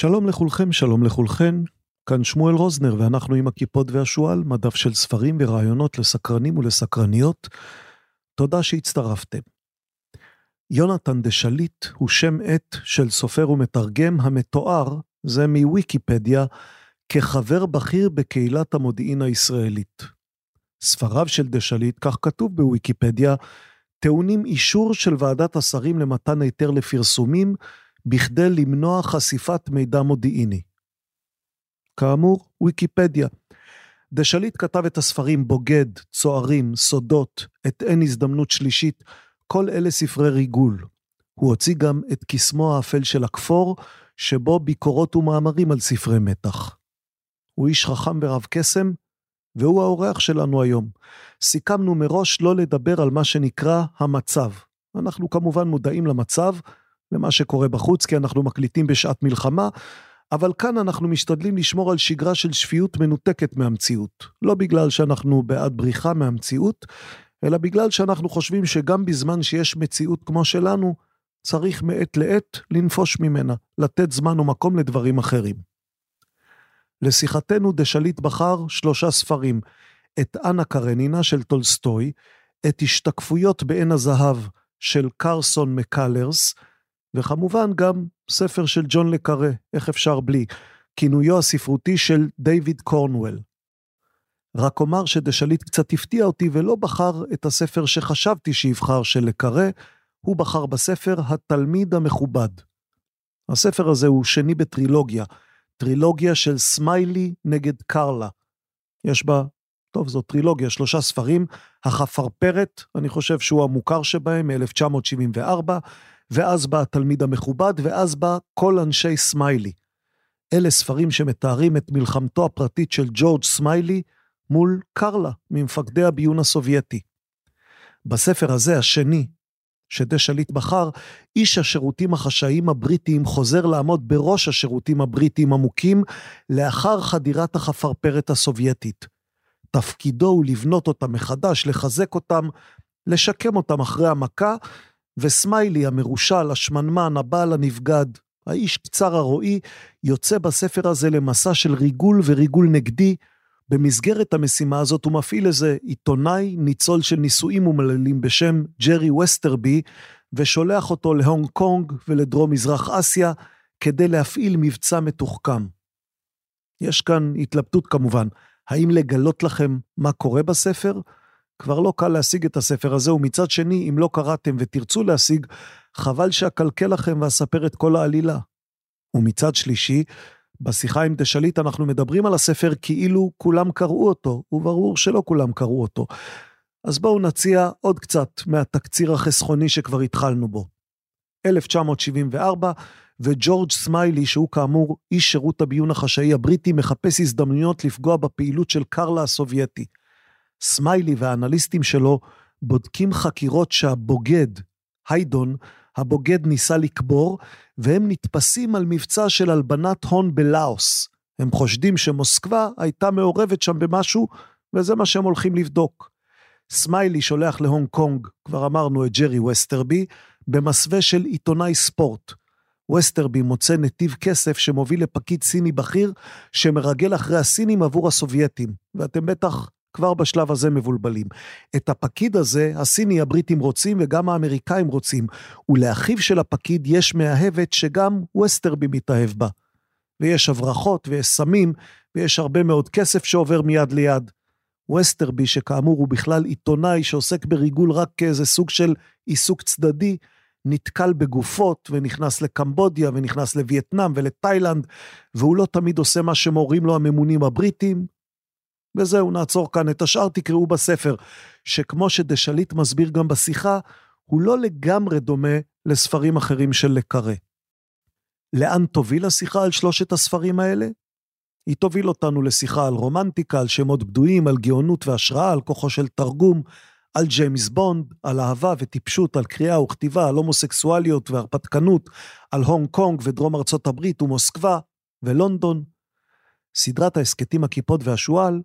שלום לכולכם, שלום לכולכן. כאן שמואל רוזנר ואנחנו עם הכיפות והשועל, מדף של ספרים ורעיונות לסקרנים ולסקרניות. תודה שהצטרפתם. יונתן דה שליט הוא שם עט של סופר ומתרגם המתואר, זה מוויקיפדיה, כחבר בכיר בקהילת המודיעין הישראלית. ספריו של דה שליט, כך כתוב בוויקיפדיה, טעונים אישור של ועדת השרים למתן היתר לפרסומים, בכדי למנוע חשיפת מידע מודיעיני. כאמור, ויקיפדיה. דה שליט כתב את הספרים בוגד, צוערים, סודות, את אין הזדמנות שלישית, כל אלה ספרי ריגול. הוא הוציא גם את קסמו האפל של הכפור, שבו ביקורות ומאמרים על ספרי מתח. הוא איש חכם ורב קסם, והוא האורח שלנו היום. סיכמנו מראש לא לדבר על מה שנקרא המצב. אנחנו כמובן מודעים למצב, למה שקורה בחוץ, כי אנחנו מקליטים בשעת מלחמה, אבל כאן אנחנו משתדלים לשמור על שגרה של שפיות מנותקת מהמציאות. לא בגלל שאנחנו בעד בריחה מהמציאות, אלא בגלל שאנחנו חושבים שגם בזמן שיש מציאות כמו שלנו, צריך מעת לעת לנפוש ממנה, לתת זמן ומקום לדברים אחרים. לשיחתנו דשליט בחר שלושה ספרים, את אנה קרנינה של טולסטוי, את השתקפויות בעין הזהב של קרסון מקלרס, וכמובן גם ספר של ג'ון לקארה, איך אפשר בלי, כינויו הספרותי של דיוויד קורנוול. רק אומר שדה שליט קצת הפתיע אותי ולא בחר את הספר שחשבתי שיבחר של לקארה, הוא בחר בספר התלמיד המכובד. הספר הזה הוא שני בטרילוגיה, טרילוגיה של סמיילי נגד קרלה. יש בה, טוב, זו טרילוגיה, שלושה ספרים, החפרפרת, אני חושב שהוא המוכר שבהם, מ-1974, ואז בא התלמיד המכובד, ואז בא כל אנשי סמיילי. אלה ספרים שמתארים את מלחמתו הפרטית של ג'ורג' סמיילי מול קרלה, ממפקדי הביון הסובייטי. בספר הזה, השני, שדה שליט בחר, איש השירותים החשאיים הבריטיים חוזר לעמוד בראש השירותים הבריטיים המוכים לאחר חדירת החפרפרת הסובייטית. תפקידו הוא לבנות אותם מחדש, לחזק אותם, לשקם אותם אחרי המכה, וסמיילי המרושל, השמנמן, הבעל הנבגד, האיש קצר הרועי, יוצא בספר הזה למסע של ריגול וריגול נגדי. במסגרת המשימה הזאת הוא מפעיל איזה עיתונאי ניצול של נישואים ומללים בשם ג'רי וסטרבי, ושולח אותו להונג קונג ולדרום מזרח אסיה כדי להפעיל מבצע מתוחכם. יש כאן התלבטות כמובן, האם לגלות לכם מה קורה בספר, כבר לא קל להשיג את הספר הזה, ומצד שני, אם לא קראתם ותרצו להשיג, חבל שאקלקל לכם ואספר את כל העלילה. ומצד שלישי, בשיחה עם דשליט אנחנו מדברים על הספר כאילו כולם קראו אותו, וברור שלא כולם קראו אותו. אז בואו נציע עוד קצת מהתקציר החסכוני שכבר התחלנו בו. 1974, וג'ורג' סמיילי, שהוא כאמור איש שירות הביון החשאי הבריטי, מחפש הזדמנויות לפגוע בפעילות של קרלה הסובייטי. סמיילי והאנליסטים שלו בודקים חקירות שהבוגד, היידון, הבוגד ניסה לקבור, והם נתפסים על מבצע של הלבנת הון בלאוס. הם חושדים שמוסקבה הייתה מעורבת שם במשהו, וזה מה שהם הולכים לבדוק. סמיילי שולח להונג קונג, כבר אמרנו את ג'רי וסטרבי, במסווה של עיתונאי ספורט. וסטרבי מוצא נתיב כסף שמוביל לפקיד סיני בכיר שמרגל אחרי הסינים עבור הסובייטים, ואתם בטח כבר בשלב הזה מבולבלים. את הפקיד הזה, הסיני הבריטים רוצים וגם האמריקאים רוצים, ולאחיו של הפקיד יש מאהבת שגם וסטרבי מתאהב בה. ויש הברחות ויש סמים, ויש הרבה מאוד כסף שעובר מיד ליד. וסטרבי, שכאמור הוא בכלל עיתונאי שעוסק בריגול רק כאיזה סוג של עיסוק צדדי, נתקל בגופות ונכנס לקמבודיה ונכנס לווייטנאם ולתאילנד, והוא לא תמיד עושה מה שמורים לו הממונים הבריטים, וזהו, נעצור כאן. את השאר תקראו בספר, שכמו שדשליט מסביר גם בשיחה, הוא לא לגמרי דומה לספרים אחרים של לקארה. לאן תוביל השיחה על שלושת הספרים האלה? היא תוביל אותנו לשיחה על רומנטיקה, על שמות בדויים, על גאונות והשראה, על כוחו של תרגום, על ג'יימס בונד, על אהבה וטיפשות, על קריאה וכתיבה, על הומוסקסואליות והרפתקנות, על הונג קונג ודרום ארצות הברית ומוסקבה ולונדון. סדרת ההסכתים הכיפות והשועל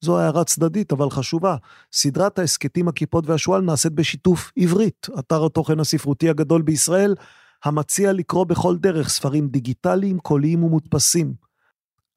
זו הערה צדדית אבל חשובה. סדרת ההסכתים הכיפות והשועל נעשית בשיתוף עברית, אתר התוכן הספרותי הגדול בישראל, המציע לקרוא בכל דרך ספרים דיגיטליים, קוליים ומודפסים.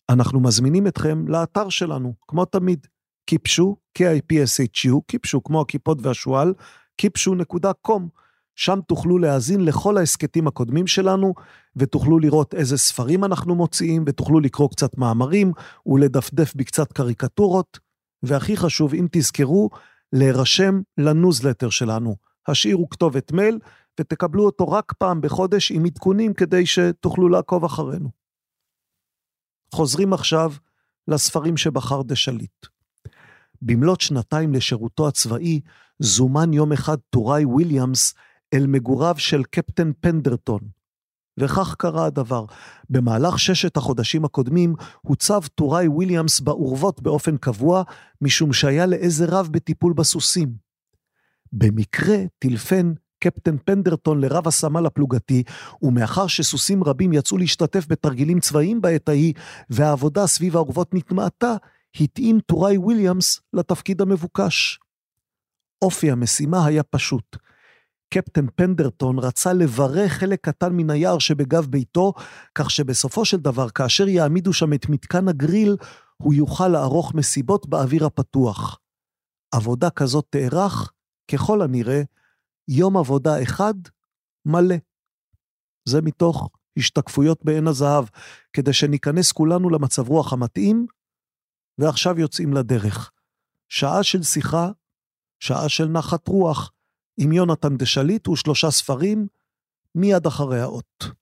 אנחנו מזמינים אתכם לאתר שלנו, כמו תמיד, קיפשו, K-I-P-S-H-U, קיפשו כמו הכיפות והשועל, קיפשו.com. שם תוכלו להאזין לכל ההסכתים הקודמים שלנו, ותוכלו לראות איזה ספרים אנחנו מוציאים, ותוכלו לקרוא קצת מאמרים, ולדפדף בקצת קריקטורות. והכי חשוב, אם תזכרו, להירשם לניוזלטר שלנו. השאירו כתובת מייל, ותקבלו אותו רק פעם בחודש עם עדכונים כדי שתוכלו לעקוב אחרינו. חוזרים עכשיו לספרים שבחר דה שליט. במלאת שנתיים לשירותו הצבאי, זומן יום אחד טוראי וויליאמס אל מגוריו של קפטן פנדרטון. וכך קרה הדבר. במהלך ששת החודשים הקודמים הוצב טוראי וויליאמס באורוות באופן קבוע, משום שהיה לעזר רב בטיפול בסוסים. במקרה טילפן קפטן פנדרטון לרב הסמל הפלוגתי, ומאחר שסוסים רבים יצאו להשתתף בתרגילים צבאיים בעת ההיא, והעבודה סביב האורוות נתמעטה, התאים טוראי וויליאמס לתפקיד המבוקש. אופי המשימה היה פשוט. קפטן פנדרטון רצה לברך חלק קטן מן היער שבגב ביתו, כך שבסופו של דבר, כאשר יעמידו שם את מתקן הגריל, הוא יוכל לערוך מסיבות באוויר הפתוח. עבודה כזאת תארך, ככל הנראה, יום עבודה אחד מלא. זה מתוך השתקפויות בעין הזהב, כדי שניכנס כולנו למצב רוח המתאים, ועכשיו יוצאים לדרך. שעה של שיחה, שעה של נחת רוח, עם יונתן דשליט ושלושה ספרים, מיד אחרי האות.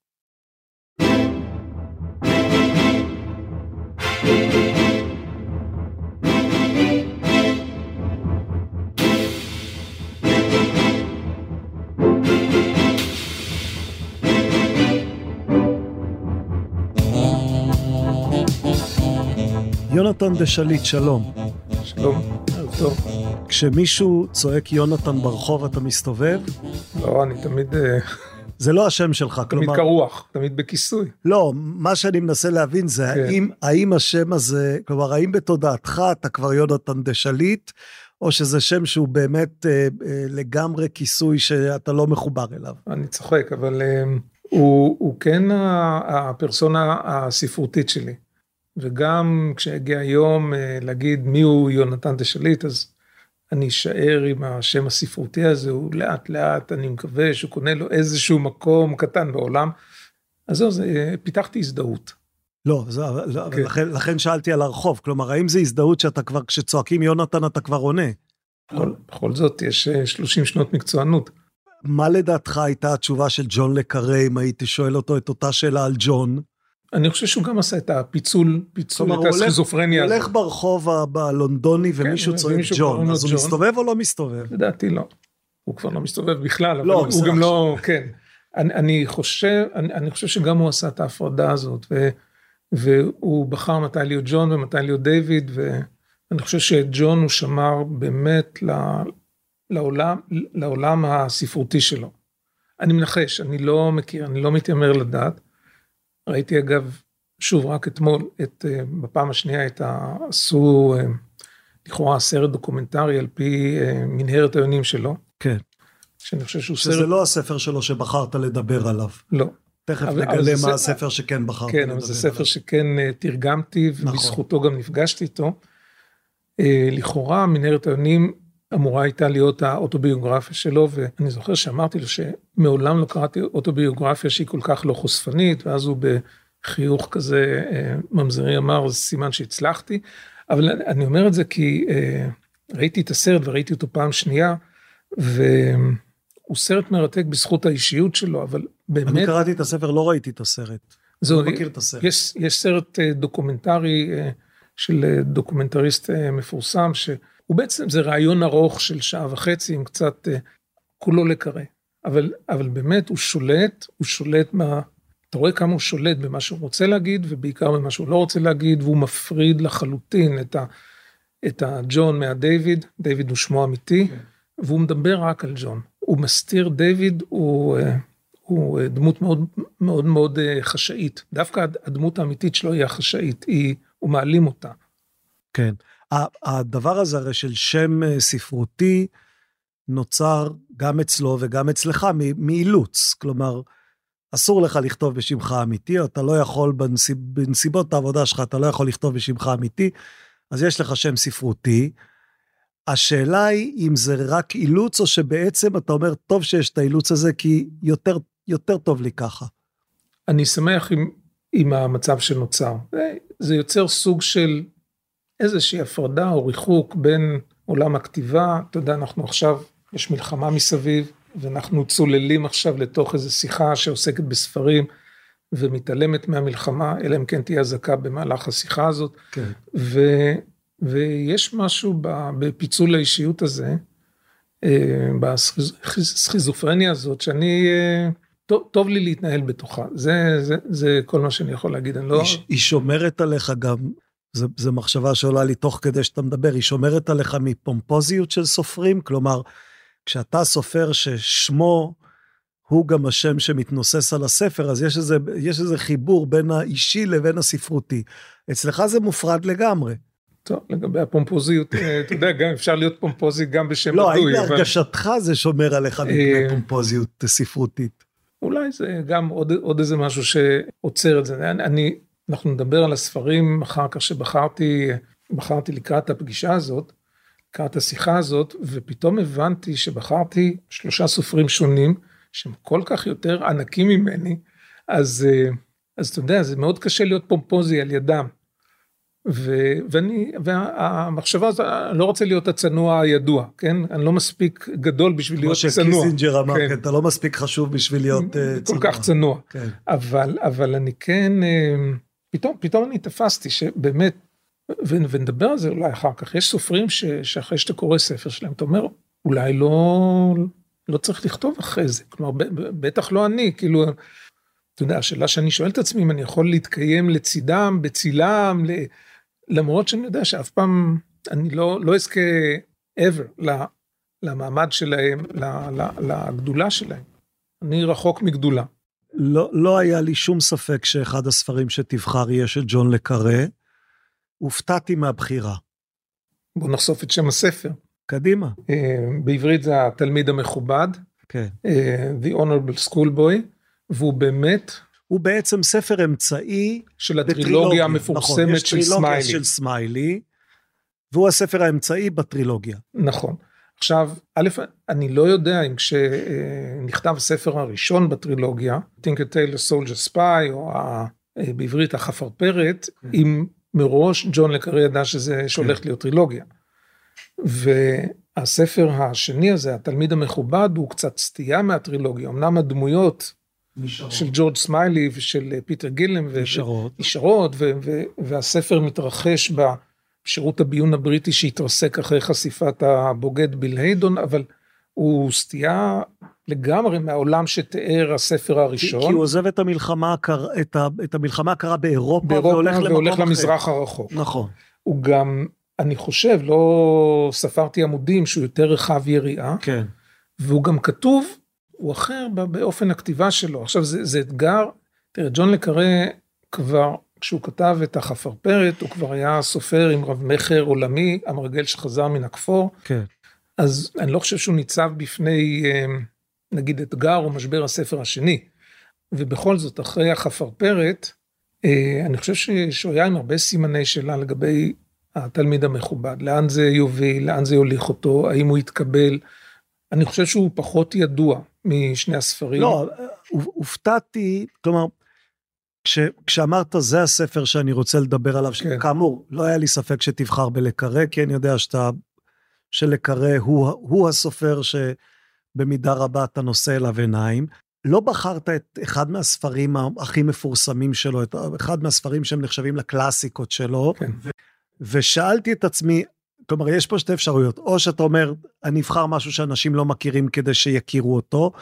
יונתן דשליט, שלום. שלום, טוב. כשמישהו צועק יונתן ברחוב אתה מסתובב? לא, אני תמיד, אה, זה לא השם שלך, תמיד כלומר... קרוח, תמיד בכיסוי. לא, מה שאני מנסה להבין זה כן. האם, האם השם הזה, כלומר, האם בתודעתך אתה כבר יונתן דשליט, או שזה שם שהוא באמת אה, אה, לגמרי כיסוי שאתה לא מחובר אליו? אני צוחק, אבל אה, הוא, הוא כן הפרסונה הספרותית שלי. וגם כשהגיע היום אה, להגיד מי הוא יונתן דשליט, אז אני אשאר עם השם הספרותי הזה, הוא לאט לאט, אני מקווה שהוא קונה לו איזשהו מקום קטן בעולם. אז זהו, זה, אה, פיתחתי הזדהות. לא, זה, לא כן. לכן, לכן שאלתי על הרחוב, כלומר, האם זו הזדהות שאתה כבר, כשצועקים יונתן אתה כבר עונה? בכל, בכל זאת, יש אה, 30 שנות מקצוענות. מה לדעתך הייתה התשובה של ג'ון לקארי, אם הייתי שואל אותו את אותה שאלה על ג'ון? אני חושב שהוא גם עשה את הפיצול, פיצול, את הוא הסכיזופרניה הוא הזאת. הולך ברחוב ה- בלונדוני ומישהו צועק ומישהו ג'ון, אז הוא. מסתובב או לא מסתובב? לדעתי לא. הוא כבר לא מסתובב בכלל, אבל לא, הוא, הוא גם לא, כן. אני, חושב, אני, חושב שגם הוא עשה את ההפרדה הזאת, והוא בחר מתי להיות ג'ון ומתי להיות דיוויד, ואני חושב שג'ון הוא שמר באמת לעולם הספרותי שלו. אני מנחש, אני לא מכיר, אני לא מתיימר לדעת. ראיתי אגב, שוב, רק אתמול, את, אה, בפעם השנייה את ה... עשו אה, לכאורה סרט דוקומנטרי על פי אה, מנהרת היונים שלו, כן. שאני חושב שהוא שזה סרט, לא הספר שלו שבחרת לדבר עליו. לא, תכף אבל- אבל נגלה זה מה ספר- הספר שכן בחרת כן, לדבר אבל זה עליו. ספר שכן אה, תרגמתי, נכון. ובזכותו גם נפגשתי איתו. לכאורה מנהרת היונים אמורה הייתה להיות האוטוביוגרפיה שלו, ואני זוכר שאמרתי לו שמעולם לא קראתי אוטוביוגרפיה שהיא כל כך לא חושפנית, ואז הוא בחיוך כזה אה, ממזרי אמר, זה סימן שהצלחתי. אבל אני- אני אומר את זה כי אה, ראיתי את הסרט וראיתי אותו פעם שנייה, והוא סרט מרתק בזכות האישיות שלו, אבל אני באמת, קראתי את הספר, לא ראיתי את הסרט. זהו, אני מכיר את הסרט. יש, יש סרט אה, דוקומנטרי של דוקומנטריסט מפורסם, שהוא בעצם, זה ריאיון ארוך של שעה וחצי עם קצת, אה, כולו לה קארה. אבל, אבל באמת הוא שולט, הוא שולט מה... אתה רואה כמה הוא שולט במה שהוא רוצה להגיד, ובעיקר במה שהוא לא רוצה להגיד, והוא מפריד לחלוטין את, ה, את הג'ון מהדיוויד, דיוויד הוא שמו אמיתי, כן. והוא מדבר רק על ג'ון. הוא מסתיר, דיוויד הוא, אה, הוא אה, דמות מאוד מאוד מאוד חשאית. דווקא הד- הדמות האמיתית שלו היא החשאית, היא, הוא מעלים אותה. כן. ה- הדבר הזה הרי של שם אה, ספרותי נוצר גם אצלו וגם אצלך מאילוץ. כלומר, אסור לך לכתוב בשמך אמיתי, או אתה לא יכול, בנסיב, בנסיבות העבודה שלך, אתה לא יכול לכתוב בשמך אמיתי, אז יש לך שם ספרותי. השאלה היא אם זה רק אילוץ, או שבעצם אתה אומר, טוב שיש את האילוץ הזה, כי יותר, יותר טוב לי ככה. אני שמח עם, עם המצב שנוצר. זה יוצר סוג של איזושהי הפרדה או ריחוק בין עולם הכתיבה, אתה יודע, אנחנו עכשיו, יש מלחמה מסביב, ואנחנו צוללים עכשיו לתוך איזו שיחה שעוסקת בספרים ומתעלמת מהמלחמה, אלא אם כן תהיה אזעקה במהלך השיחה הזאת. כן. ו, ויש משהו בפיצול האישיות הזה, אה, בסכיזופרניה הזאת, שאני, אה, טוב, טוב לי להתנהל בתוכה. זה, זה, זה כל מה שאני יכול להגיד, אני לא... היא, היא שומרת עליך גם, זו מחשבה שעולה לי תוך כדי שאתה מדבר, היא שומרת עליך מפומפוזיות של סופרים, כלומר, כשאתה סופר ששמו הוא גם השם שמתנוסס על הספר, אז יש איזה, יש איזה חיבור בין האישי לבין הספרותי. אצלך זה מופרד לגמרי. טוב, לגבי הפומפוזיות, אה, אתה יודע, גם אפשר להיות פומפוזי גם בשם לא, האם להרגשתך זה שומר עליך מפני אה, פומפוזיות ספרותית? אולי זה גם עוד, עוד איזה משהו שעוצר את זה. אני, אנחנו נדבר על הספרים אחר כך שבחרתי, בחרתי לקראת הפגישה הזאת, לקראת השיחה הזאת, ופתאום הבנתי שבחרתי שלושה סופרים שונים, שהם כל כך יותר ענקים ממני, אז, אה, אז אתה יודע, זה מאוד קשה להיות פומפוזי על ידם. ו, ואני, והמחשבה הזאת, אני לא רוצה להיות הצנוע הידוע, כן? אני לא מספיק גדול בשביל להיות צנוע. כמו שקיסינג'ר אמר, כן. כן, אתה לא מספיק חשוב בשביל להיות uh, צנוע. כל כך צנוע. כן. אבל, אבל אני כן, uh, פתאום, פתאום אני תפסתי שבאמת, ונדבר על זה אולי אחר כך, יש סופרים ש, שאחרי שאתה קורא ספר שלהם, אתה אומר, אולי לא, לא צריך לכתוב אחרי זה, כלומר, בטח לא אני, כאילו, אתה יודע, השאלה שאני שואל את עצמי, אם אני יכול להתקיים לצידם, בצילם, למרות שאני יודע שאף פעם אני לא, לא אזכה ever למעמד שלהם, לגדולה שלהם. אני רחוק מגדולה. לא, לא היה לי שום ספק שאחד הספרים שתבחר יהיה של ג'ון לקארה. הופתעתי מהבחירה. בוא נחשוף את שם הספר. קדימה. אה, בעברית זה התלמיד המכובד. כן. אה, The Honorable School Boy, והוא באמת... הוא בעצם ספר אמצעי של הטרילוגיה המפורסמת נכון, של סמיילי. של סמיילי, והוא הספר האמצעי בטרילוגיה. נכון. עכשיו, א', אני לא יודע אם כשנכתב הספר הראשון בטרילוגיה, Tale of Soldier Spy, או ה, בעברית החפרפרת, כן. אם מראש ג'ון לקרי ידע שזה, שהולך כן. להיות טרילוגיה. והספר השני הזה, התלמיד המכובד, הוא קצת סטייה מהטרילוגיה. אמנם הדמויות נשארות. של ג'ורג' סמיילי ושל פיטר גילם. נשארות. נשארות, והספר מתרחש בשירות הביון הבריטי שהתרסק אחרי חשיפת הבוגד ביל היידון, אבל הוא סטייה לגמרי מהעולם שתיאר הספר הראשון. כי, כי הוא עוזב את המלחמה, הקר, את, ה, את המלחמה הקרה באירופה, באירופה והולך, והולך למזרח הרחוק. נכון. הוא גם, אני חושב, לא ספרתי עמודים שהוא יותר רחב יריעה. כן. והוא גם כתוב הוא אחר באופן הכתיבה שלו. עכשיו זה, זה אתגר, תראה, ג'ון לקארה כבר, כשהוא כתב את החפרפרת, הוא כבר היה סופר עם רב מכר עולמי, המרגל שחזר מן הכפור. כן. אז אני לא חושב שהוא ניצב בפני, אה, נגיד, אתגר או משבר הספר השני. ובכל זאת, אחרי החפרפרת, אה, אני חושב שהוא היה עם הרבה סימני שאלה לגבי התלמיד המכובד, לאן זה יוביל, לאן זה יוליך אותו, האם הוא יתקבל. אני חושב שהוא פחות ידוע משני הספרים. לא, הופתעתי, כלומר, כש, כשאמרת זה הספר שאני רוצה לדבר עליו, כן. כאמור, לא היה לי ספק שתבחר בלקרא, כי אני יודע שאתה, שלקרא הוא, הוא הסופר שבמידה רבה אתה נושא אליו עיניים. לא בחרת את אחד מהספרים הכי מפורסמים שלו, את אחד מהספרים שהם נחשבים לקלאסיקות שלו, כן. ו, ושאלתי את עצמי, כלומר, יש פה שתי אפשרויות, או שאתה אומר, אני אבחר משהו שאנשים לא מכירים כדי שיכירו אותו,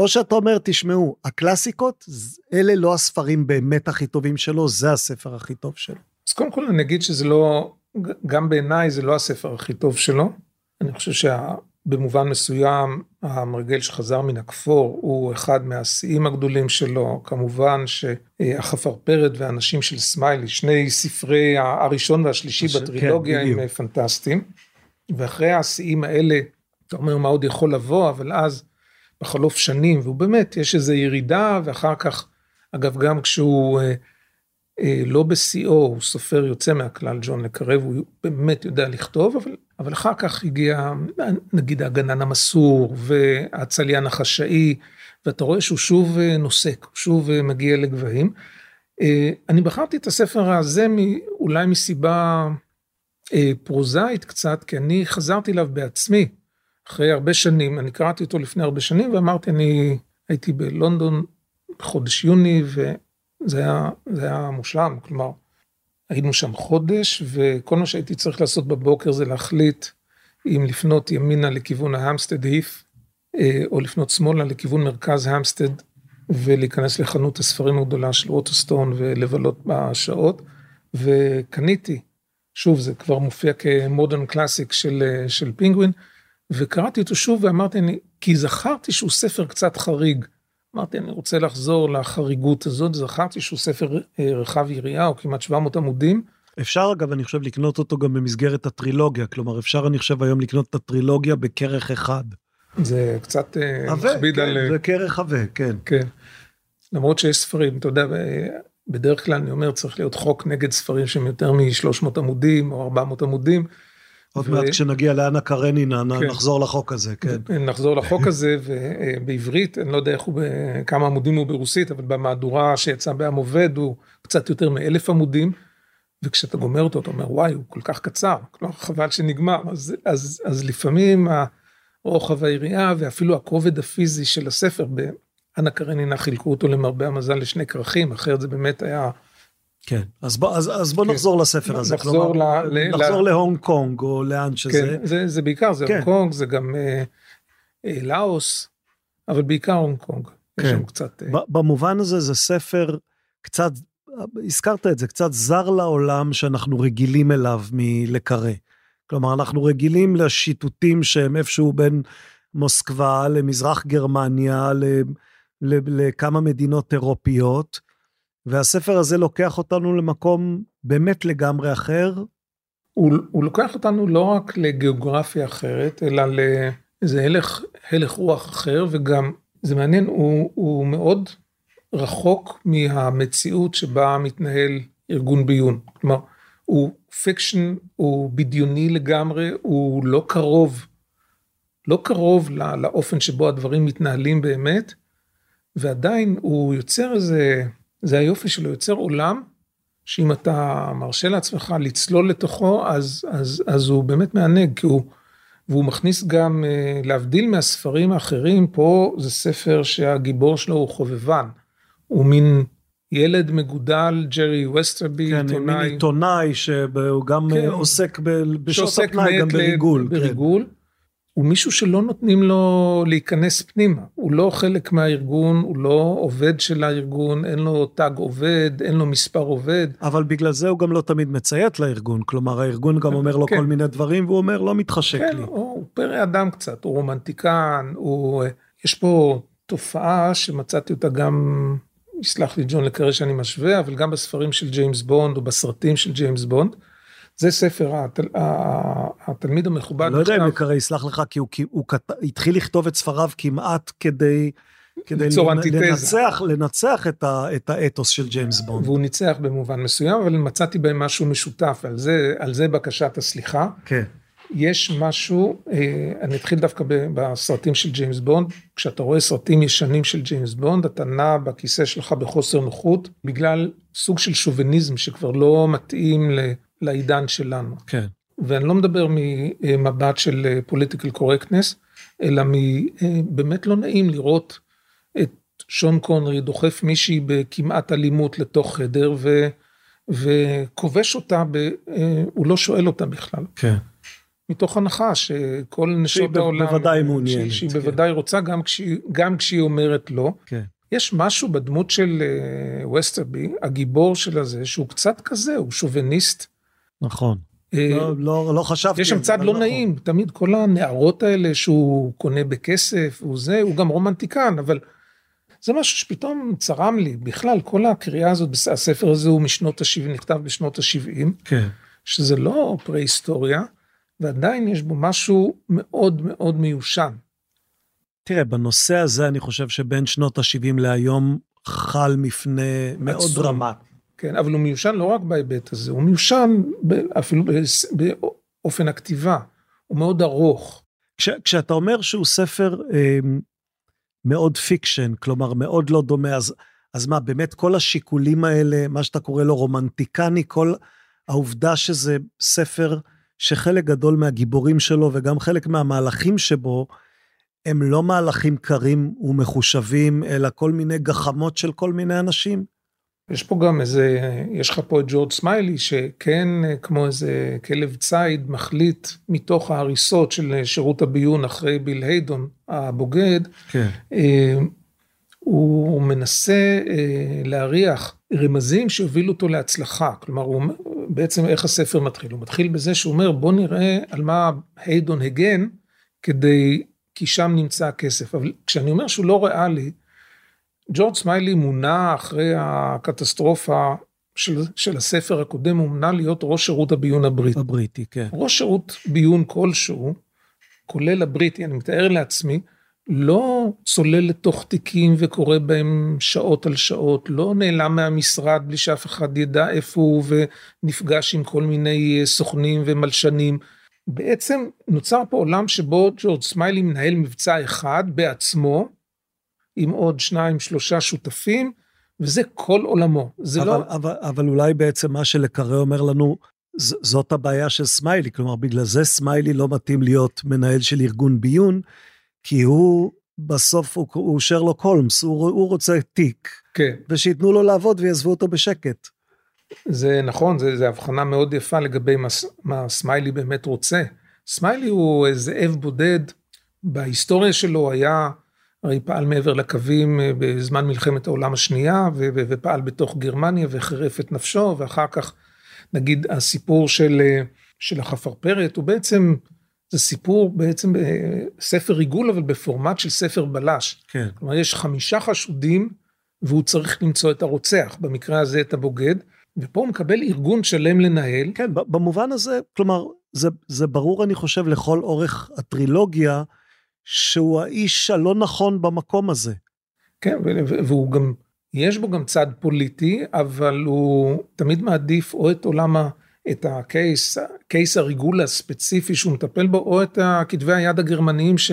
או שאתה אומר, תשמעו, הקלאסיקות, אלה לא הספרים באמת הכי טובים שלו, זה הספר הכי טוב שלו. אז קודם כל אני אגיד שזה לא, גם בעיניי זה לא הספר הכי טוב שלו. אני חושב שה... במובן מסוים המרגל שחזר מן הכפור הוא אחד מהשיאים הגדולים שלו, כמובן שהחפרפרת והאנשים של סמיילי, שני ספרי הראשון והשלישי ש... בטרילוגיה כן, הם פנטסטיים, ואחרי השיאים האלה, אתה אומר מה עוד יכול לבוא, אבל אז בחלוף שנים, והוא באמת, יש איזו ירידה, ואחר כך, אגב, גם כשהוא אה, אה, לא בשיאו, הוא סופר יוצא מהכלל, ג'ון לקרב, הוא באמת יודע לכתוב, אבל, אבל אחר כך הגיע, נגיד, הגנן המסור, והצליין החשאי, ואתה רואה שהוא שוב אה, נוסק, הוא שוב אה, מגיע לגבהים. אה, אני בחרתי את הספר הזה אולי מסיבה פרוזאית קצת, כי אני חזרתי אליו בעצמי, אחרי הרבה שנים, אני קראתי אותו לפני הרבה שנים, ואמרתי, אני הייתי בלונדון בחודש יוני, וזה היה, היה מושלם, כלומר, היינו שם חודש, וכל מה שהייתי צריך לעשות בבוקר זה להחליט אם לפנות ימינה לכיוון ההמסטד היף, אה, או לפנות שמאלה לכיוון מרכז המסטד ולהיכנס לחנות הספרים הגדולה של ווטרסטון ולבלות בשעות. וקניתי, שוב זה כבר מופיע כמודרן קלאסיק של, של פינגווין וקראתי אותו שוב ואמרתי אני, כי זכרתי שהוא ספר קצת חריג. אמרתי אני רוצה לחזור לחריגות הזאת, זכרתי שהוא ספר אה, רחב יריעה או כמעט 700 עמודים. אפשר אגב אני חושב לקנות אותו גם במסגרת הטרילוגיה, כלומר אפשר אני חושב היום לקנות את הטרילוגיה בכרך אחד. זה קצת אה, מכביד כן, על... זה כרך עבה, כן. כן. למרות שיש ספרים, אתה יודע, בדרך כלל אני אומר צריך להיות חוק נגד ספרים שהם יותר מ-300 עמודים או 400 עמודים. עוד ו... מעט כשנגיע לאנה קרנינה כן. נחזור לחוק הזה, כן. נחזור לחוק הזה, ובעברית, אני לא יודע איך הוא, כמה עמודים הוא ברוסית, אבל במהדורה שיצא בעם עובד הוא קצת יותר מאלף עמודים, וכשאתה גומר אותו אתה אומר וואי הוא כל כך קצר, כלומר חבל שנגמר, אז, אז, אז לפעמים רוחב היריעה ואפילו הכובד הפיזי של הספר. באנה קרנינה חילקו אותו למרבה המזל לשני כרכים, אחרת זה באמת היה... כן, אז בוא, אז, אז בוא כן. נחזור לספר הזה, נחזור, כלומר, ל, נחזור ל... להונג קונג או לאן שזה. כן, זה, זה בעיקר, זה כן. הונג קונג, זה גם אה, אה, לאוס, אבל בעיקר הונג קונג. כן. יש שם קצת... אה... במובן הזה זה ספר קצת, הזכרת את זה, קצת זר לעולם שאנחנו רגילים אליו מלקרא. כלומר, אנחנו רגילים לשיטוטים שהם איפשהו בין מוסקבה למזרח גרמניה, ל, ל, לכמה מדינות אירופיות, והספר הזה לוקח אותנו למקום באמת לגמרי אחר. הוא, הוא לוקח אותנו לא רק לגיאוגרפיה אחרת, אלא לאיזה הלך, הלך רוח אחר, וגם, זה מעניין, הוא, הוא מאוד רחוק מהמציאות שבה מתנהל ארגון ביון. כלומר, הוא fiction, הוא בדיוני לגמרי, הוא לא קרוב, לא קרוב לא, לאופן שבו הדברים מתנהלים באמת, ועדיין הוא יוצר איזה, זה היופי שלו, יוצר עולם, שאם אתה מרשה לעצמך לצלול לתוכו, אז, אז, אז הוא באמת מענג, כי הוא, והוא מכניס גם, אה, להבדיל מהספרים האחרים, פה זה ספר שהגיבור שלו הוא חובבן, הוא מין ילד מגודל, ג'רי וסטרבי, כן, עיתונאי. מין עיתונאי שהוא גם כן, עוסק בשעות הפנאי, גם בריגול. כן. בריגול. כן. הוא מישהו שלא נותנים לו להיכנס פנימה, הוא לא חלק מהארגון, הוא לא עובד של הארגון, אין לו תג עובד, אין לו מספר עובד. אבל בגלל זה הוא גם לא תמיד מציית לארגון, כלומר הארגון גם אומר לו כן. כל מיני דברים והוא אומר לא מתחשק כן, לי. הוא, הוא פרא אדם קצת, הוא רומנטיקן, הוא, יש פה תופעה שמצאתי אותה גם יסלח לי ג'ון לה קארה שאני משווה, אבל גם בספרים של ג'יימס בונד או בסרטים של ג'יימס בונד. זה ספר התל, התלמיד המכובד. אני לא יודע אם לה קארה יסלח לך, כי הוא, כי הוא כת, התחיל לכתוב את ספריו כמעט כדי... כדי לנצח, לנצח את, ה, את האתוס של ג'יימס בונד. והוא ניצח במובן מסוים, אבל מצאתי בהם משהו משותף, על זה, על זה בקשת הסליחה. כן. יש משהו, אה, אני אתחיל דווקא בסרטים של ג'יימס בונד, כשאתה רואה סרטים ישנים של ג'יימס בונד, אתה נע בכיסא שלך בחוסר נוחות, בגלל סוג של שוביניזם שכבר לא מתאים לעידן שלנו. כן. ואני לא מדבר ממבט של political correctness, אלא מבאמת לא נעים לראות את שון קונרי דוחף מישהי בכמעט אלימות לתוך חדר, ו... וכובש אותה, ב, אה, הוא לא שואל אותה בכלל. כן. מתוך הנחה שכל נשות העולם, שהיא בוודאי מעוניינת, שהיא כן. בוודאי רוצה גם כשהיא, גם כשהיא אומרת לא. כן. יש משהו בדמות של uh, וסטרבי, הגיבור של הזה, שהוא קצת כזה, הוא שוביניסט. נכון. Uh, לא, לא, לא חשבתי. יש שם צד לא נכון. נעים, תמיד כל הנערות האלה שהוא קונה בכסף, הוא זה, הוא גם רומנטיקן, אבל זה משהו שפתאום צרם לי. בכלל, כל הקריאה הזאת, הספר הזה הוא משנות ה-70, נכתב בשנות ה-70, כן. שזה לא פרה-היסטוריה. ועדיין יש בו משהו מאוד מאוד מיושן. תראה, בנושא הזה אני חושב שבין שנות ה-70 להיום חל מפנה מאוד דרמטי. כן, אבל הוא מיושן לא רק בהיבט הזה, הוא מיושן אפילו באופן הכתיבה, הוא מאוד ארוך. כש, כשאתה אומר שהוא ספר אה, מאוד fiction, כלומר מאוד לא דומה, אז, אז מה, באמת כל השיקולים האלה, מה שאתה קורא לו רומנטיקני, כל העובדה שזה ספר שחלק גדול מהגיבורים שלו וגם חלק מהמהלכים שבו, הם לא מהלכים קרים ומחושבים, אלא כל מיני גחמות של כל מיני אנשים. יש פה גם איזה, יש לך פה את ג'ורג' סמיילי, שכן, כמו איזה כלב ציד, מחליט מתוך ההריסות של שירות הביון אחרי ביל היידון הבוגד, כן. אה, הוא מנסה אה, להריח רמזים שיובילו אותו להצלחה. כלומר, הוא, בעצם איך הספר מתחיל? הוא מתחיל בזה שהוא אומר, בוא נראה על מה היידון הגן, כדי, כי שם נמצא הכסף. אבל כשאני אומר שהוא לא ריאלי, ג'ורג' סמיילי מונה אחרי הקטסטרופה של, של הספר הקודם, הוא מונה להיות ראש שירות הביון הבריטי. הבריטי, כן. ראש שירות ביון כלשהו, כולל הבריטי, אני מתאר לעצמי, לא צולל לתוך תיקים וקורא בהם שעות על שעות, לא נעלם מהמשרד בלי שאף אחד ידע איפה הוא ונפגש עם כל מיני סוכנים ומלשנים. בעצם נוצר פה עולם שבו ג'ורג' סמיילי מנהל מבצע אחד בעצמו, עם עוד שניים שלושה שותפים, וזה כל עולמו. זה אבל, לא... אבל, אבל אולי בעצם מה שלה קארה אומר לנו, זאת הבעיה של סמיילי, כלומר בגלל זה סמיילי לא מתאים להיות מנהל של ארגון ביון, כי הוא בסוף הוא, הוא שרלוק הולמס, הוא, הוא רוצה תיק, כן. ושייתנו לו לעבוד ויעזבו אותו בשקט. זה נכון, זו הבחנה מאוד יפה לגבי מה, מה סמיילי באמת רוצה. סמיילי הוא זאב בודד, בהיסטוריה שלו היה הרי פעל מעבר לקווים אה, בזמן מלחמת העולם השנייה ופעל בתוך גרמניה וחירף את נפשו ואחר כך נגיד הסיפור של, אה, של החפרפרת הוא בעצם זה סיפור בעצם אה, ספר ריגול אבל בפורמט של ספר בלש. כן. כלומר יש חמישה חשודים והוא צריך למצוא את הרוצח במקרה הזה את הבוגד ופה הוא מקבל ארגון שלם לנהל. כן במובן הזה כלומר זה, זה ברור אני חושב לכל אורך הטרילוגיה. שהוא האיש הלא נכון במקום הזה. כן, והוא גם, יש בו גם צד פוליטי, אבל הוא תמיד מעדיף או את עולם, ה, את הקייס, קייס הריגול הספציפי שהוא מטפל בו, או את כתבי היד הגרמניים ש,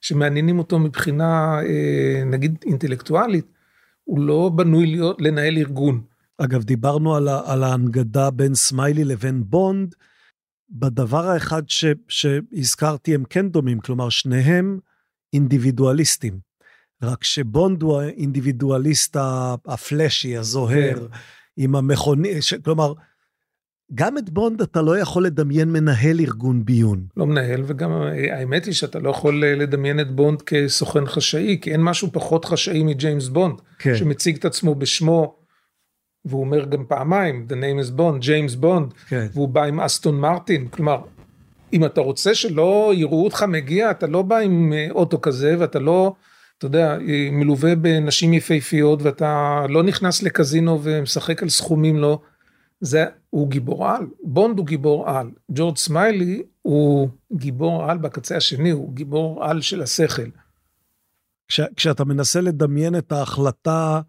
שמעניינים אותו מבחינה, אה, נגיד, אינטלקטואלית. הוא לא בנוי להיות, לנהל ארגון. אגב, דיברנו על, על ההנגדה בין סמיילי לבין בונד. בדבר האחד ש, שהזכרתי הם כן דומים, כלומר שניהם אינדיבידואליסטים. רק שבונד הוא האינדיבידואליסט ה flashy, הזוהר, כן. עם המכוני, ש... כלומר, גם את בונד אתה לא יכול לדמיין מנהל ארגון ביון. לא מנהל, וגם האמת היא שאתה לא יכול לדמיין את בונד כסוכן חשאי, כי אין משהו פחות חשאי מג'יימס בונד, כן. שמציג את עצמו בשמו והוא אומר גם פעמיים, The name is Bond, ג'יימס בונד, כן. והוא בא עם אסטון מרטין, כלומר, אם אתה רוצה שלא יראו אותך מגיע, אתה לא בא עם אה, אוטו כזה, ואתה לא, אתה יודע, מלווה בנשים יפהפיות, ואתה לא נכנס לקזינו ומשחק על סכומים, לא. זה, הוא גיבור על, בונד הוא גיבור על, ג'ורג' סמיילי הוא גיבור על בקצה השני, הוא גיבור על של השכל. כש, כשאתה מנסה לדמיין את ההחלטה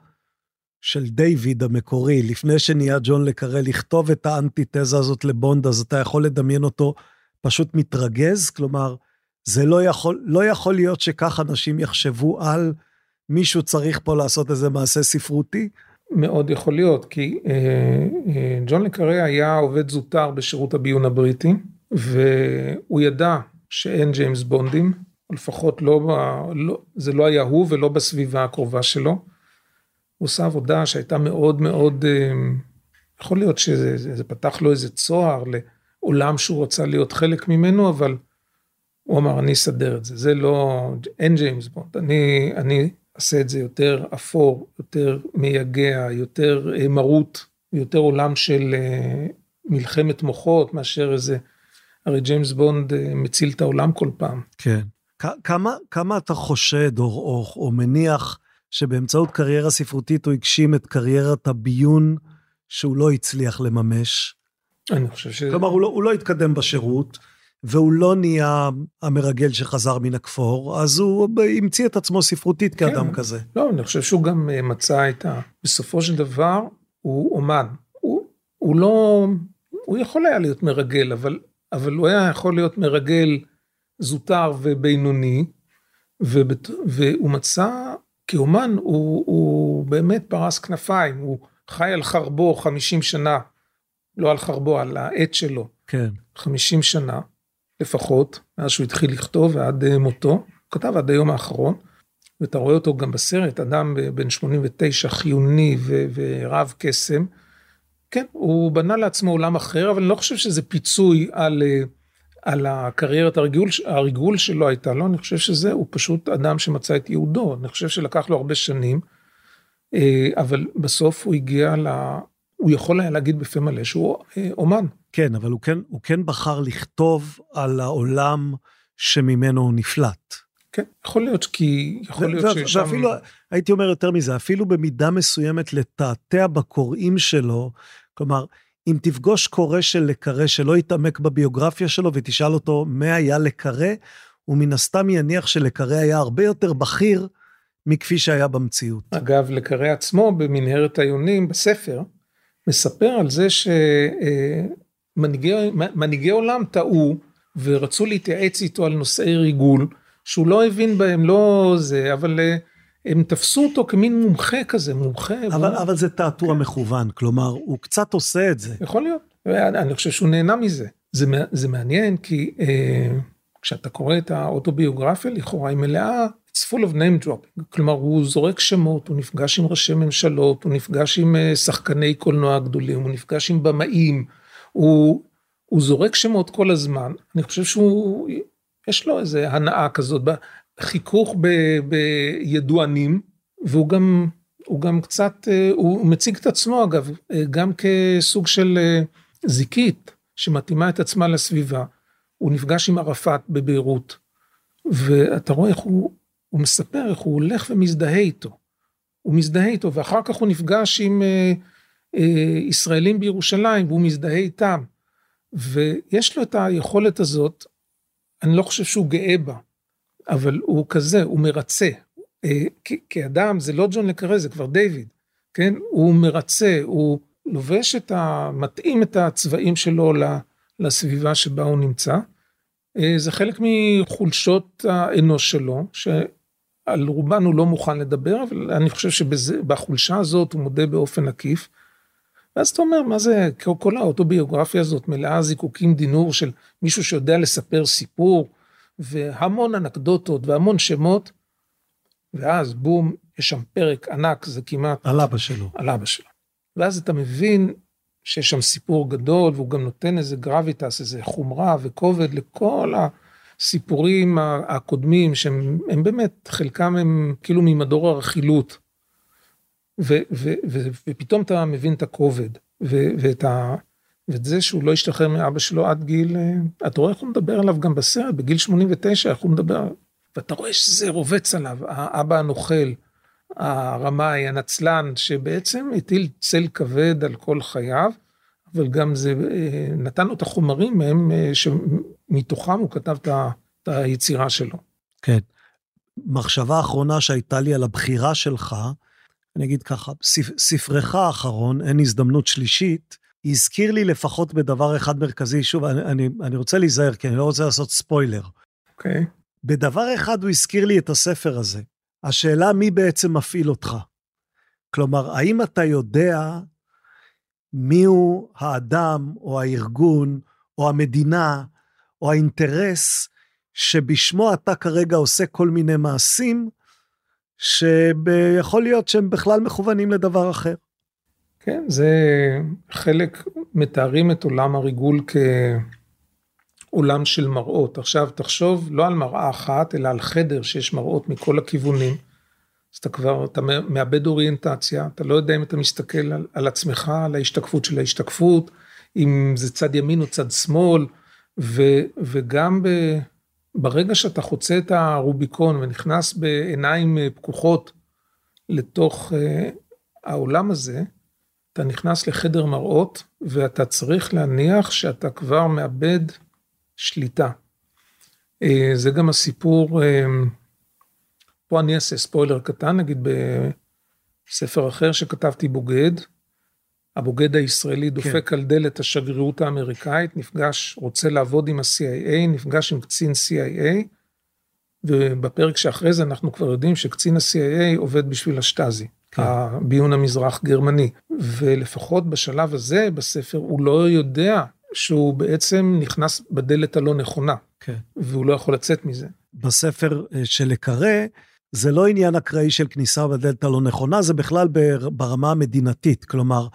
של דיוויד המקורי, לפני שנהיה ג'ון לקרה לכתוב את האנטיתזה הזאת לבונד, אז אתה יכול לדמיין אותו פשוט מתרגז? כלומר, זה לא יכול, לא יכול להיות שכך אנשים יחשבו על מישהו צריך פה לעשות איזה מעשה ספרותי? מאוד יכול להיות, כי אה, אה, ג'ון לקרה היה עובד זוטר בשירות הביון הבריטי, והוא ידע שאין ג'יימס בונדים, לפחות לא, לא, זה לא היה הוא ולא בסביבה הקרובה שלו. הוא עושה עבודה שהייתה מאוד מאוד, אה, יכול להיות שזה זה, פתח לו איזה צוהר לעולם שהוא רצה להיות חלק ממנו, אבל הוא אמר, אני אסדר את זה, זה לא, אין ג'יימס בונד, אני, אני אעשה את זה יותר אפור, יותר מייגע, יותר אה, מרות, יותר עולם של אה, מלחמת מוחות מאשר איזה, הרי ג'יימס בונד מציל את העולם כל פעם. כן. כמה, כמה אתה חושד או, או, או מניח שבאמצעות קריירה ספרותית הוא הגשים את קריירת הביון שהוא לא הצליח לממש. אני חושב ש... כלומר, הוא לא, הוא לא התקדם בשירות, והוא לא נהיה המרגל שחזר מן הכפור, אז הוא המציא את עצמו ספרותית כאדם כן. כזה. לא, אני חושב שהוא גם אה, מצא את ה... בסופו של דבר, הוא אומן. הוא, הוא לא... הוא יכול היה להיות מרגל, אבל, אבל הוא היה יכול להיות מרגל זוטר ובינוני, ובת, והוא מצא, כאומן, הוא, הוא באמת פרס כנפיים, הוא חי על חרבו 50 שנה, לא על חרבו, על העט שלו. כן. 50 שנה. לפחות, מאז שהוא התחיל לכתוב ועד אה, מותו, הוא כתב עד היום האחרון, ואתה רואה אותו גם בסרט, אדם בן 89 חיוני ו- ורב קסם. כן, הוא בנה לעצמו עולם אחר, אבל אני לא חושב שזה פיצוי על, אה, על הקריירת הריגול, הריגול שלו הייתה לו, לא, אני חושב שזה, הוא פשוט אדם שמצא את ייעודו, אני חושב שלקח לו הרבה שנים, אה, אבל בסוף הוא הגיע ל... הוא יכול היה להגיד בפה מלא שהוא אומן. כן, אבל הוא כן, הוא כן בחר לכתוב על העולם שממנו הוא נפלט. כן, יכול להיות כי, יכול להיות שיש שם... ואפילו, הייתי אומר יותר מזה, אפילו במידה מסוימת לתעתע בקוראים שלו, כלומר, אם תפגוש קורא של לקרא שלא יתעמק בביוגרפיה שלו ותשאל אותו מה היה לקרא, הוא מן הסתם יניח שלקרא היה הרבה יותר בכיר מכפי שהיה במציאות. אגב, לקרא עצמו במנהרת היונים בספר, מספר על זה ש... אה, מנהיגי, מנהיגי עולם טעו ורצו להתייעץ איתו על נושאי ריגול, שהוא לא הבין בהם, לא זה, אבל אה, הם תפסו אותו כמין מומחה כזה, מומחה. אבל, והוא... אבל זה תעתוע כן. מכוון, כלומר, הוא קצת עושה את זה. יכול להיות, אני חושב שהוא נהנה מזה. זה, זה מעניין כי אה, כשאתה קורא את האוטוביוגרפיה, לכאורה היא מלאה, it's full of name dropping, כלומר הוא זורק שמות, הוא נפגש עם ראשי ממשלות, הוא נפגש עם אה, שחקני קולנוע גדולים, הוא נפגש עם במאים. הוא, הוא זורק שמות כל הזמן, אני חושב שהוא, יש לו איזה הנאה כזאת, חיכוך ב, בידוענים, והוא גם, הוא גם קצת, אה, הוא מציג את עצמו אגב, אה, גם כסוג של אה, זיקית שמתאימה את עצמה לסביבה. הוא נפגש עם ערפאת בביירות, ואתה רואה איך הוא, הוא מספר איך הוא הולך ומזדהה איתו. הוא מזדהה איתו, ואחר כך הוא נפגש עם אה, ישראלים בירושלים והוא מזדהה איתם. ויש לו את היכולת הזאת, אני לא חושב שהוא גאה בה, אבל הוא כזה, הוא מרצה. אה, כאדם זה לא ג'ון לקרה, זה כבר דיוויד, כן? הוא מרצה, הוא לובש את ה... מתאים את הצבעים שלו לסביבה שבה הוא נמצא. אה, זה חלק מחולשות האנוש שלו, שעל רובן הוא לא מוכן לדבר, אבל אני חושב שבחולשה הזאת הוא מודה באופן עקיף. ואז אתה אומר, מה זה, כל האוטוביוגרפיה הזאת מלאה זיקוקים דינור של מישהו שיודע לספר סיפור, והמון אנקדוטות והמון שמות, ואז בום, יש שם פרק ענק, זה כמעט... על אבא שלו. על אבא שלו. ואז אתה מבין שיש שם סיפור גדול, והוא גם נותן איזה גרביטס, איזה חומרה וכובד לכל הסיפורים הקודמים, שהם באמת, חלקם הם כאילו ממדור הרכילות. ו, ו, ו, ופתאום אתה מבין את הכובד, ו, ואת, ה, ואת זה שהוא לא השתחרר מאבא שלו עד גיל, אה, אתה רואה איך הוא מדבר עליו גם בסרט, בגיל 89, איך הוא מדבר, ואתה רואה שזה רובץ עליו, האבא הנוכל, הרמאי, הנצלן, שבעצם הטיל צל כבד על כל חייו, אבל גם זה אה, נתן לו את החומרים מהם, אה, שמתוכם הוא כתב את היצירה שלו. כן. מחשבה אחרונה שהייתה לי על הבחירה שלך, אני אגיד ככה, ספרך האחרון, אין הזדמנות שלישית, הזכיר לי לפחות בדבר אחד מרכזי, שוב, אני, אני, אני רוצה להיזהר, כי אני לא רוצה לעשות ספוילר. אוקיי. Okay. בדבר אחד הוא הזכיר לי את הספר הזה. השאלה מי בעצם מפעיל אותך. כלומר, האם אתה יודע מיהו האדם או הארגון או המדינה או האינטרס שבשמו אתה כרגע עושה כל מיני מעשים, שיכול להיות שהם בכלל מכוונים לדבר אחר. כן, זה חלק, מתארים את עולם הריגול כעולם של מראות. עכשיו תחשוב לא על מראה אחת, אלא על חדר שיש מראות מכל הכיוונים. אז אתה כבר, אתה מאבד אוריינטציה, אתה לא יודע אם אתה מסתכל על, על עצמך, על ההשתקפות של ההשתקפות, אם זה צד ימין או צד שמאל, ו, וגם ב, ברגע שאתה חוצה את הרוביקון ונכנס בעיניים אה, פקוחות לתוך uh, העולם הזה, אתה נכנס לחדר מראות ואתה צריך להניח שאתה כבר מאבד שליטה. אה, זה גם הסיפור, אה, פה אני אעשה ספוילר קטן, נגיד בספר אחר שכתבתי בוגד, הבוגד הישראלי כן. דופק כן. על דלת השגרירות האמריקאית, נפגש, רוצה לעבוד עם ה-CIA, נפגש עם קצין CIA, ובפרק שאחרי זה אנחנו כבר יודעים שקצין ה-CIA עובד בשביל השטאזי, כן. הביון המזרח גרמני. ולפחות בשלב הזה בספר הוא לא יודע שהוא בעצם נכנס בדלת הלא נכונה, כן. והוא לא יכול לצאת מזה. בספר אה, של לקרא, זה לא עניין אקראי של כניסה בדלת הלא נכונה, זה בכלל ברמה המדינתית. כלומר,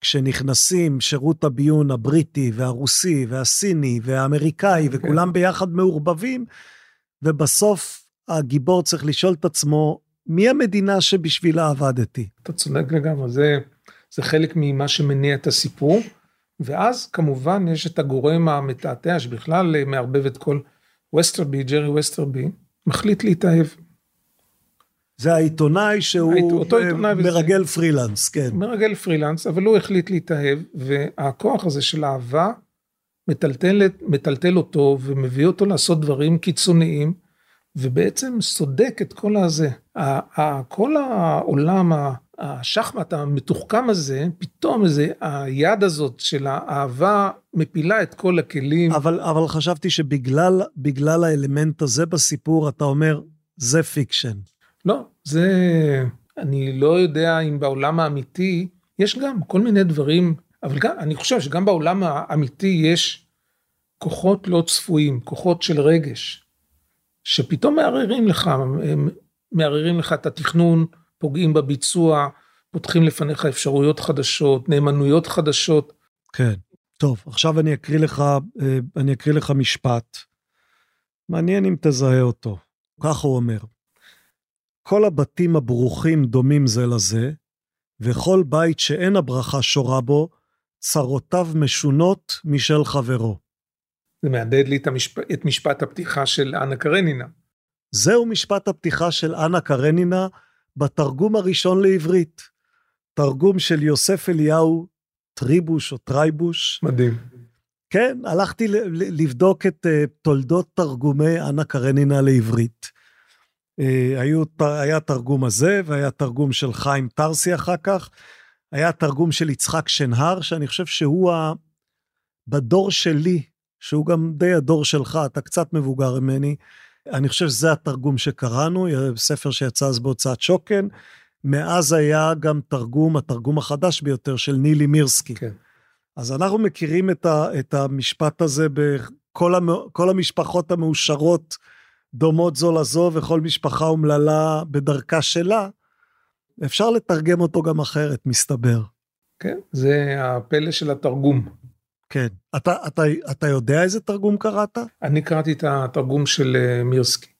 כשנכנסים שירות הביון הבריטי והרוסי והסיני והאמריקאי, okay. כן. וכולם ביחד מעורבבים, ובסוף הגיבור צריך לשאול את עצמו, מי המדינה שבשבילה עבדתי? אתה צודק לגמרי, זה, זה חלק ממה שמניע את הסיפור. ואז כמובן יש את הגורם המתעתע שבכלל מערבב את כל ווסטרבי, ג'רי ווסטרבי, מחליט להתאהב. זה העיתונאי שהוא עיתונאי מרגל וזה, פרילנס, כן. מרגל פרילנס, אבל הוא החליט להתאהב, והכוח הזה של אהבה מטלטל, מטלטל אותו ומביא אותו לעשות דברים קיצוניים, ובעצם סודק את כל הזה. כל העולם השחמט המתוחכם הזה, פתאום איזה היד הזאת של האהבה מפילה את כל הכלים. אבל, אבל חשבתי שבגלל האלמנט הזה בסיפור, אתה אומר, זה fiction. לא, זה, אני לא יודע אם בעולם האמיתי, יש גם כל מיני דברים, אבל גם, אני חושב שגם בעולם האמיתי יש כוחות לא צפויים, כוחות של רגש, שפתאום מערערים לך, מערערים לך את התכנון, פוגעים בביצוע, פותחים לפניך אפשרויות חדשות, נאמנויות חדשות. כן. טוב, עכשיו אני אקריא לך, אה, אני אקריא לך משפט. מעניין אם תזהה אותו. כך הוא אומר: כל הבתים הברוכים דומים זה לזה, וכל בית שאין הברכה שורה בו, צרותיו משונות משל חברו. זה מהדהד לי את, המשפ... את משפט הפתיחה של אנה קרנינה. זהו משפט הפתיחה של אנה קרנינה בתרגום הראשון לעברית. תרגום של יוסף אליהו טריבוש או טרייבוש. מדהים. כן, הלכתי לבדוק את אה, תולדות תרגומי אנה קרנינה לעברית. אה, היו, היה תרגום הזה, והיה תרגום של חיים טרסי אחר כך. היה תרגום של יצחק שנהר, שאני חושב שהוא ה... בדור שלי, שהוא גם די הדור שלך, אתה קצת מבוגר ממני, אני חושב שזה התרגום שקראנו, ספר שיצא אז בהוצאת שוקן. מאז היה גם תרגום, התרגום החדש ביותר של נילי מירסקי. כן. אז אנחנו מכירים את, ה, את המשפט הזה בכל המ, המשפחות המאושרות דומות זו לזו, וכל משפחה אומללה בדרכה שלה. אפשר לתרגם אותו גם אחרת, מסתבר. כן, זה הפלא של התרגום. כן. אתה, אתה, אתה יודע איזה תרגום קראת? אני קראתי את התרגום של אה, מירסקי.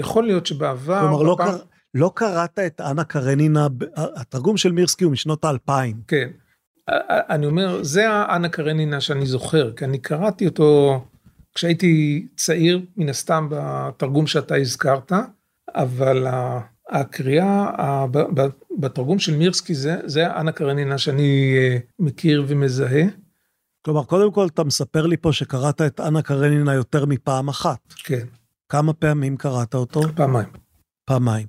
יכול להיות שבעבר... כלומר, לא, בפעם... קר... לא קראת את אנה קרנינה, התרגום של מירסקי הוא משנות האלפיים. כן. אני אומר, זה האנה קרנינה שאני זוכר, כי אני קראתי אותו כשהייתי צעיר, מן הסתם בתרגום שאתה הזכרת, אבל הקריאה בתרגום של מירסקי זה, זה אנה קרנינה שאני אה, מכיר ומזהה. כלומר, קודם כל אתה מספר לי פה שקראת את אנה קרנינה יותר מפעם אחת. כן. כמה פעמים קראת אותו? פעמיים. פעמיים.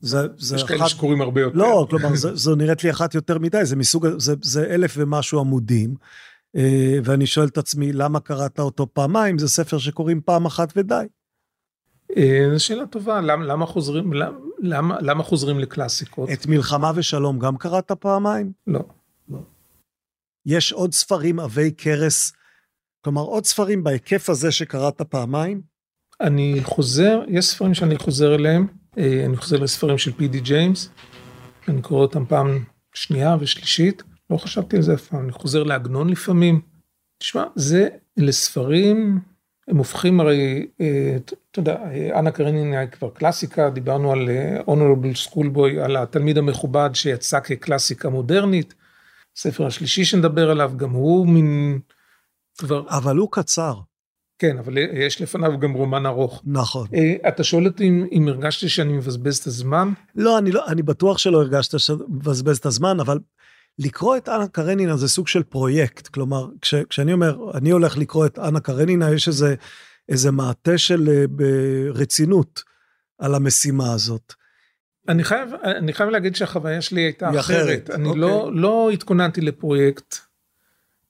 זה, זה יש אחת... כאלה שקוראים הרבה יותר. לא, כלומר, זו נראית לי אחת יותר מדי, זה מסוג, זה, זה אלף ומשהו עמודים, אה, ואני שואל את עצמי, למה קראת אותו פעמיים? זה ספר שקוראים פעם אחת ודי. אה, זו שאלה טובה, למה, למה, חוזרים, למה, למה חוזרים לקלאסיקות? את מלחמה ושלום גם קראת פעמיים? לא. יש עוד ספרים עבי כרס, כלומר עוד ספרים בהיקף הזה שקראת פעמיים? אני חוזר, יש ספרים שאני חוזר אליהם, אה, אני חוזר לספרים של פי די ג'יימס, אני קורא אותם פעם שנייה ושלישית, לא חשבתי על זה אף פעם, אני חוזר לעגנון לפעמים. תשמע, זה לספרים, הם הופכים הרי, אה, אתה יודע, אנה קרנין היה כבר קלאסיקה, דיברנו על Honorable Schoolboy, על התלמיד המכובד שיצא כקלאסיקה מודרנית. הספר השלישי שנדבר עליו, גם הוא מין כבר... אבל הוא קצר. כן, אבל יש לפניו גם רומן ארוך. נכון. Uh, אתה שואל אותי אם, אם הרגשתי שאני מבזבז את הזמן? לא, אני, לא, אני בטוח שלא הרגשת שאתה מבזבז את הזמן, אבל לקרוא את אנה קרנינה זה סוג של פרויקט, כלומר, כש, כשאני אומר, אני הולך לקרוא את אנה קרנינה, יש איזה, איזה מעטה של אה, רצינות על המשימה הזאת. אני חייב, אני חייב להגיד שהחוויה שלי הייתה אחרת. אחרת. אני אוקיי. לא, לא התכוננתי לפרויקט,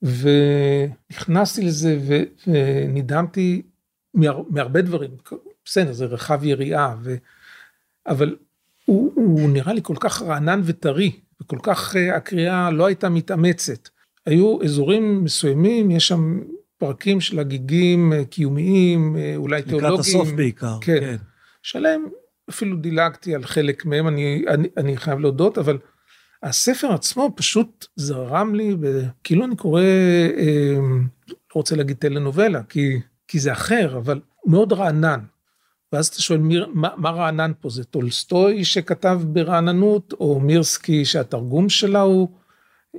ונכנסתי לזה ו, ונדהמתי מהר, מהרבה דברים. בסדר, זה רחב יריעה, ו, אבל הוא, הוא נראה לי כל כך רענן וטרי, וכל כך uh, הקריאה לא הייתה מתאמצת. היו אזורים מסוימים, יש שם פרקים של הגיגים uh, קיומיים, uh, אולי תיאולוגיים. לקראת הסוף בעיקר. כן. כן. שלם, אפילו דילגתי על חלק מהם, אני, אני, אני חייב להודות, אבל הספר עצמו פשוט זרם לי, כאילו אני קורא, אה, לא רוצה להגיד טלנובלה, כי, כי זה אחר, אבל מאוד רענן. ואז אתה שואל, מי, מה, מה רענן פה? זה טולסטוי שכתב ברעננות, או מירסקי שהתרגום שלה הוא,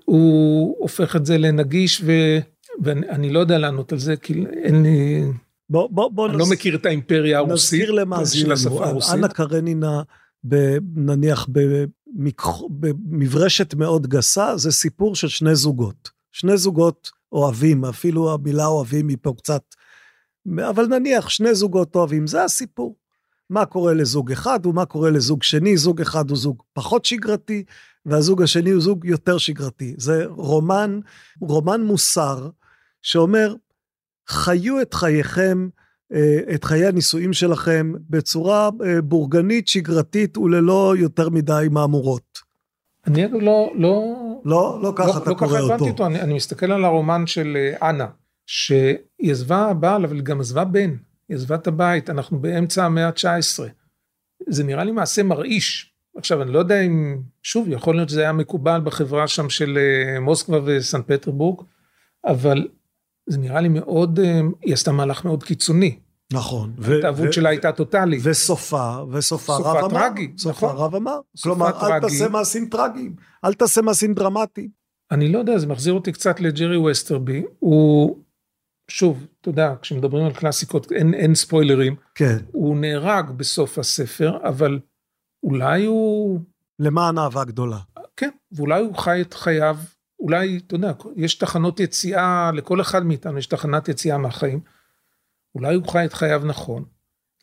הוא הופך את זה לנגיש, ו, ואני לא יודע לענות על זה, כי אין לי... בוא, בוא, בוא אני נס... לא מכיר את האימפריה הרוסית נזכיר למאזיננו, אנה קרנינה, נניח במברשת מאוד גסה, זה סיפור של שני זוגות. שני זוגות אוהבים, אפילו המילה אוהבים היא פה קצת אבל נניח שני זוגות אוהבים, זה הסיפור. מה קורה לזוג אחד ומה קורה לזוג שני, זוג אחד הוא זוג פחות שגרתי, והזוג השני הוא זוג יותר שגרתי. זה רומן, רומן מוסר, שאומר, חיו את חייכם, אה, את חיי הנישואים שלכם, בצורה אה, בורגנית, שגרתית וללא יותר מדי מהמורות. אני לא, לא, לא, לא ככה לא, אתה לא קורא אותו. לא ככה הבנתי אותו, אני, אני מסתכל על הרומן של אה, אנה. שהיא עזבה הבעל, אבל גם עזבה בן, היא עזבה את הבית, אנחנו באמצע המאה ה-19. זה נראה לי מעשה מרעיש. עכשיו, אני לא יודע אם, שוב, יכול להיות שזה היה מקובל בחברה שם של מוסקבה וסן פטרבורג, אבל זה נראה לי מאוד, אה, היא עשתה מהלך מאוד קיצוני. נכון. ההתאהבות שלה הייתה טוטאלית. וסופה, וסופה רב אמר. טרגי, סופה נכון. רב אמר. כלומר, אל תעשה מעשים טרגיים, אל תעשה מעשים דרמטיים. אני לא יודע, זה מחזיר אותי קצת לג'רי ווסטרבי. הוא שוב, אתה יודע, כשמדברים על קלאסיקות אין, אין ספוילרים. כן. הוא נהרג בסוף הספר, אבל אולי הוא... למען אהבה גדולה. כן, ואולי הוא חי את חייו, אולי, אתה יודע, יש תחנות יציאה, לכל אחד מאיתנו יש תחנת יציאה מהחיים. אולי הוא חי את חייו נכון.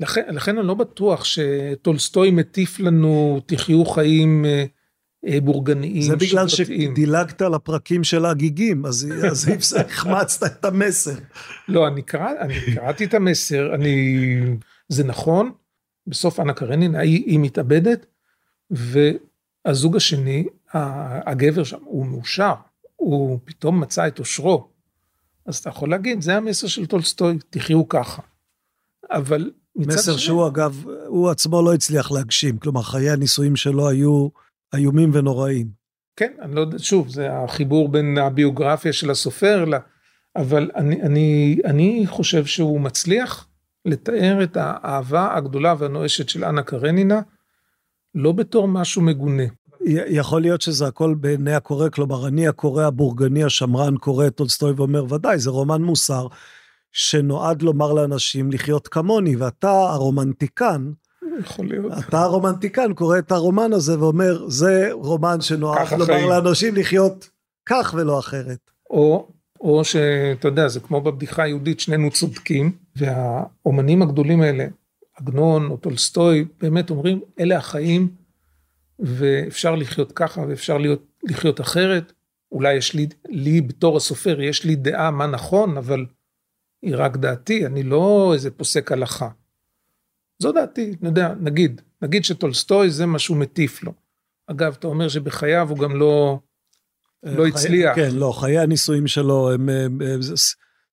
לכן, לכן אני לא בטוח שטולסטוי מטיף לנו, תחיו חיים... אה, אה, בורגניים, זה בגלל שדילגת על הפרקים של הגיגים, אז, אז החמצת את המסר. לא, אני, קרא, אני קראתי את המסר, אני, זה נכון, בסוף אנה קרנינה, היא מתאבדת, והזוג השני, הגבר שם, הוא מאושר, הוא פתאום מצא את אושרו. אז אתה יכול להגיד, זה המסר של טולסטוי, תחיו ככה. אבל מסר שהוא אגב, הוא עצמו לא הצליח להגשים, כלומר חיי הנישואים שלו היו איומים ונוראים. כן, אני לא יודע, שוב, זה החיבור בין הביוגרפיה של הסופר, לה, אבל אני, אני, אני חושב שהוא מצליח לתאר את האהבה הגדולה והנואשת של אנה קרנינה, לא בתור משהו מגונה. יכול להיות שזה הכל בעיני הקורא, כלומר, אני הקורא הבורגני השמרן קורא את טולסטוי ואומר, ודאי, זה רומן מוסר שנועד לומר לאנשים לחיות כמוני, ואתה הרומנטיקן, יכול להיות. אתה הרומנטיקן קורא את הרומן הזה ואומר, זה רומן שנועד לומר לאנשים לחיות כך ולא אחרת. או, או שאתה יודע, זה כמו בבדיחה היהודית, שנינו צודקים, והאומנים הגדולים האלה, עגנון או טולסטוי, באמת אומרים, אלה החיים, ואפשר לחיות ככה ואפשר להיות, לחיות אחרת. אולי יש לי, לי בתור הסופר, יש לי דעה מה נכון, אבל היא רק דעתי, אני לא איזה פוסק הלכה. זו דעתי, אני יודע, נגיד, נגיד שטולסטוי זה מה שהוא מטיף לו. אגב, אתה אומר שבחייו הוא גם לא, לא הצליח. כן, לא, חיי הנישואים שלו הם, הם, הם הם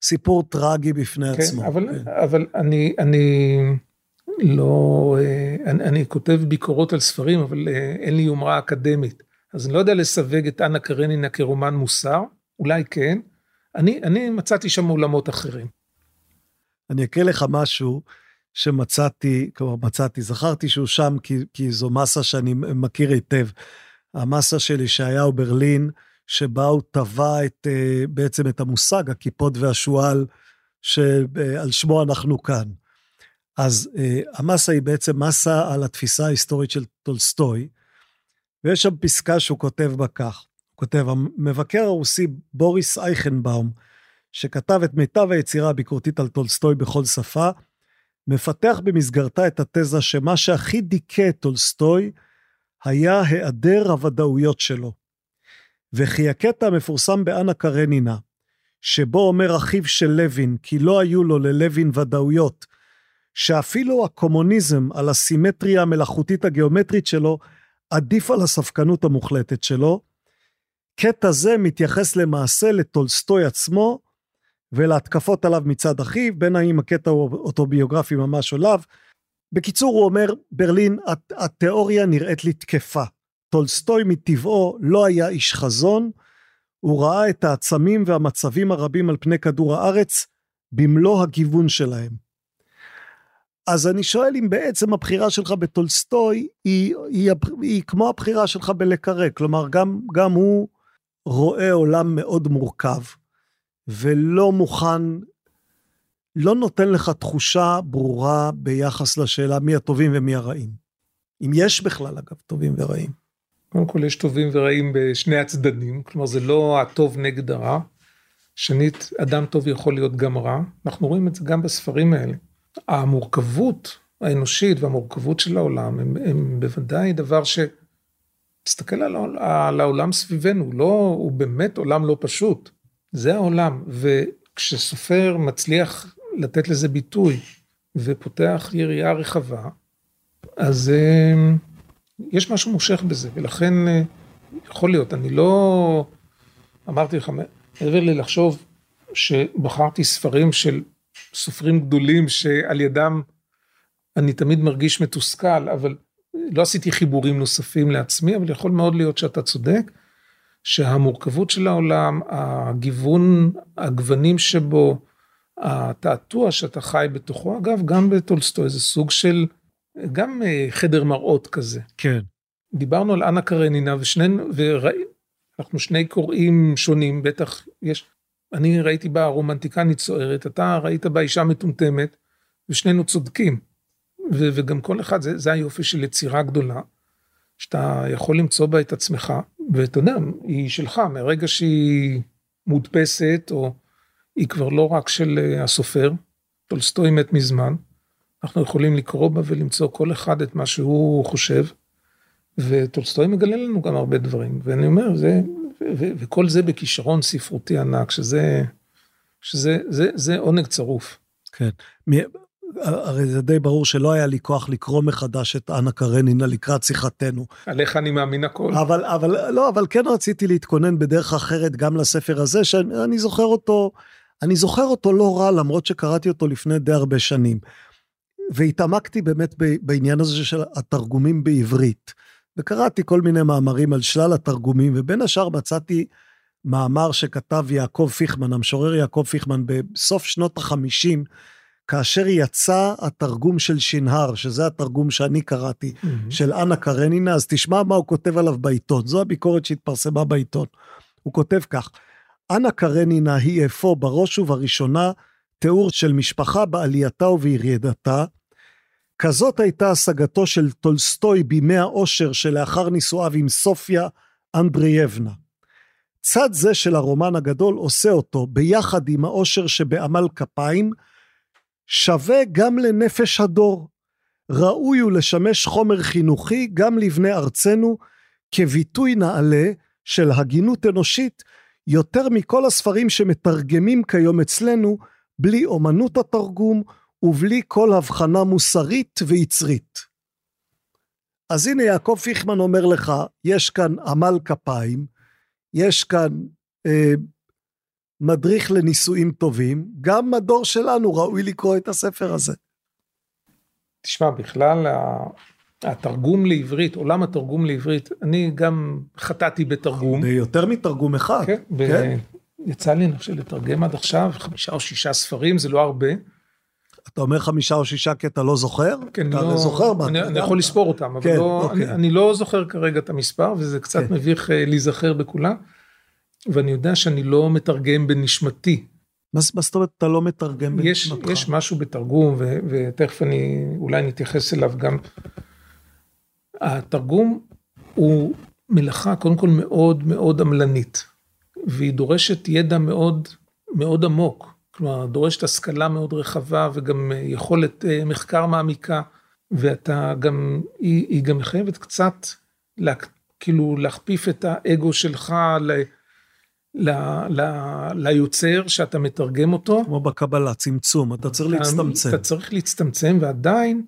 סיפור טרגי בפני כן, עצמו. אבל, כן. אבל אני, אני לא, אני, אני כותב ביקורות על ספרים, אבל אה, אין לי יומרה אקדמית. אז אני לא יודע לסווג את אנה קרנינה כרומן מוסר, אולי כן. אני, אני מצאתי שם עולמות אחרים. אני אקריא לך משהו שמצאתי, כלומר מצאתי, זכרתי שהוא שם כי, כי זו מסה שאני מכיר היטב. המסה של ישעיהו ברלין, שבה הוא טבע את, אה, בעצם את המושג הקיפוד והשועל שעל שמו אנחנו כאן. אז אה, המסה היא בעצם מסה על התפיסה ההיסטורית של טולסטוי, ויש שם פסקה שהוא כותב בה כך, הוא כותב, המבקר הרוסי בוריס אייכנבאום, שכתב את מיטב היצירה הביקורתית על טולסטוי בכל שפה, מפתח במסגרתה את התזה שמה שהכי דיכא את טולסטוי היה היעדר הוודאויות שלו. וכי הקטע המפורסם באנה קרנינה, שבו אומר אחיו של לוין כי לא היו לו ללוין ודאויות, שאפילו הקומוניזם על הסימטריה המלאכותית הגיאומטרית שלו עדיף על הספקנות המוחלטת שלו. קטע זה מתייחס למעשה לטולסטוי עצמו ולהתקפות עליו מצד אחיו, בין האם הקטע הוא אוטוביוגרפי ממש או לאו. בקיצור, הוא אומר, ברלין, התיאוריה נראית לי תקפה. טולסטוי מטבעו לא היה איש חזון, הוא ראה את העצמים והמצבים הרבים על פני כדור הארץ במלוא הגיוון שלהם. אז אני שואל אם בעצם הבחירה שלך בטולסטוי היא, היא, היא, היא כמו הבחירה שלך בלקרא, כלומר גם, גם הוא רואה עולם מאוד מורכב ולא מוכן, לא נותן לך תחושה ברורה ביחס לשאלה מי הטובים ומי הרעים. אם יש בכלל אגב טובים ורעים. קודם כל יש טובים ורעים בשני הצדדים, כלומר זה לא הטוב נגד הרע. שנית, אדם טוב יכול להיות גם רע, אנחנו רואים את זה גם בספרים האלה. המורכבות האנושית והמורכבות של העולם הם, הם בוודאי דבר ש... תסתכל על, על העולם סביבנו, לא, הוא באמת עולם לא פשוט. זה העולם, וכשסופר מצליח לתת לזה ביטוי ופותח יריעה רחבה, אז אה, יש משהו מושך בזה, ולכן אה, יכול להיות, אני לא, אמרתי לך, מעבר לי לחשוב שבחרתי ספרים של סופרים גדולים שעל ידם אני תמיד מרגיש מתוסכל, אבל לא עשיתי חיבורים נוספים לעצמי, אבל יכול מאוד להיות שאתה צודק, שהמורכבות של העולם, הגיוון, הגוונים שבו, התעתוע שאתה חי בתוכו, אגב, גם בטולסטוי זה סוג של, גם אה, חדר מראות כזה. כן. דיברנו על אנה קרנינה ושנינו, ואנחנו שני קוראים שונים, בטח יש אני ראיתי בה רומנטיקנית סוערת, אתה ראית בה אישה מטומטמת, ושנינו צודקים. ו- וגם כל אחד, זה, זה היופי של יצירה גדולה, שאתה יכול למצוא בה את עצמך, ואתה יודע, היא שלך, מהרגע שהיא מודפסת, או היא כבר לא רק של אה, הסופר, טולסטוי מת מזמן, אנחנו יכולים לקרוא בה ולמצוא כל אחד את מה שהוא חושב, וטולסטוי מגלה לנו גם הרבה דברים, ואני אומר, זה וכל זה בכישרון ספרותי ענק, שזה, שזה זה, זה עונג צרוף. כן. הרי זה די ברור שלא היה לי כוח לקרוא מחדש את אנה קרנינה לקראת שיחתנו. עליך אני מאמין הכל. אבל, אבל, לא, אבל כן רציתי להתכונן בדרך אחרת גם לספר הזה, שאני זוכר אותו, אני זוכר אותו לא רע, למרות שקראתי אותו לפני די הרבה שנים. והתעמקתי באמת בעניין הזה של התרגומים בעברית. וקראתי כל מיני מאמרים על שלל התרגומים, ובין השאר מצאתי מאמר שכתב יעקב פיכמן, המשורר יעקב פיכמן, בסוף שנות החמישים, כאשר יצא התרגום של שנהר, שזה התרגום שאני קראתי, mm-hmm. של אנה קרנינה, אז תשמע מה הוא כותב עליו בעיתון. זו הביקורת שהתפרסמה בעיתון. הוא כותב כך: אנה קרנינה היא אפוא בראש ובראשונה תיאור של משפחה בעלייתה ובירידתה, כזאת הייתה השגתו של טולסטוי בימי האושר שלאחר נישואיו עם סופיה אנדרייבנה. צד זה של הרומן הגדול עושה אותו, ביחד עם האושר שבעמל כפיים, שווה גם לנפש הדור. ראוי הוא לשמש חומר חינוכי גם לבני ארצנו, כביטוי נעלה של הגינות אנושית, יותר מכל הספרים שמתרגמים כיום אצלנו, בלי אומנות התרגום ובלי כל הבחנה מוסרית ויצרית. אז הנה יעקב פיכמן אומר לך, יש כאן עמל כפיים, יש כאן אה, מדריך לנישואים טובים, גם הדור שלנו ראוי לקרוא את הספר הזה. תשמע, בכלל התרגום לעברית, עולם התרגום לעברית, אני גם חטאתי בתרגום. ביותר מתרגום אחד. כן, כן. ב... יצא לי, אני חושב, לתרגם עד עכשיו חמישה או שישה ספרים, זה לא הרבה. אתה אומר חמישה או שישה כי אתה לא זוכר? כן, אתה לא, זוכר מה? אני, אני יכול לספור אותם, אבל כן, לא, אוקיי. אני, אני לא זוכר כרגע את המספר, וזה קצת כן. מביך אה, להיזכר בכולם. ואני יודע שאני לא מתרגם בנשמתי. מה זאת אומרת אתה לא מתרגם בנשמתך? יש משהו בתרגום, ו, ותכף אני אולי נתייחס אליו גם. התרגום הוא מלאכה קודם כל מאוד מאוד עמלנית, והיא דורשת ידע מאוד מאוד עמוק, כלומר דורשת השכלה מאוד רחבה וגם יכולת אה, מחקר מעמיקה, ואתה גם, היא, היא גם מחייבת קצת, לה, כאילו להכפיף את האגו שלך ל... ל, ל, ליוצר שאתה מתרגם אותו. כמו בקבלה, צמצום, אתה צריך להצטמצם. אתה צריך להצטמצם ועדיין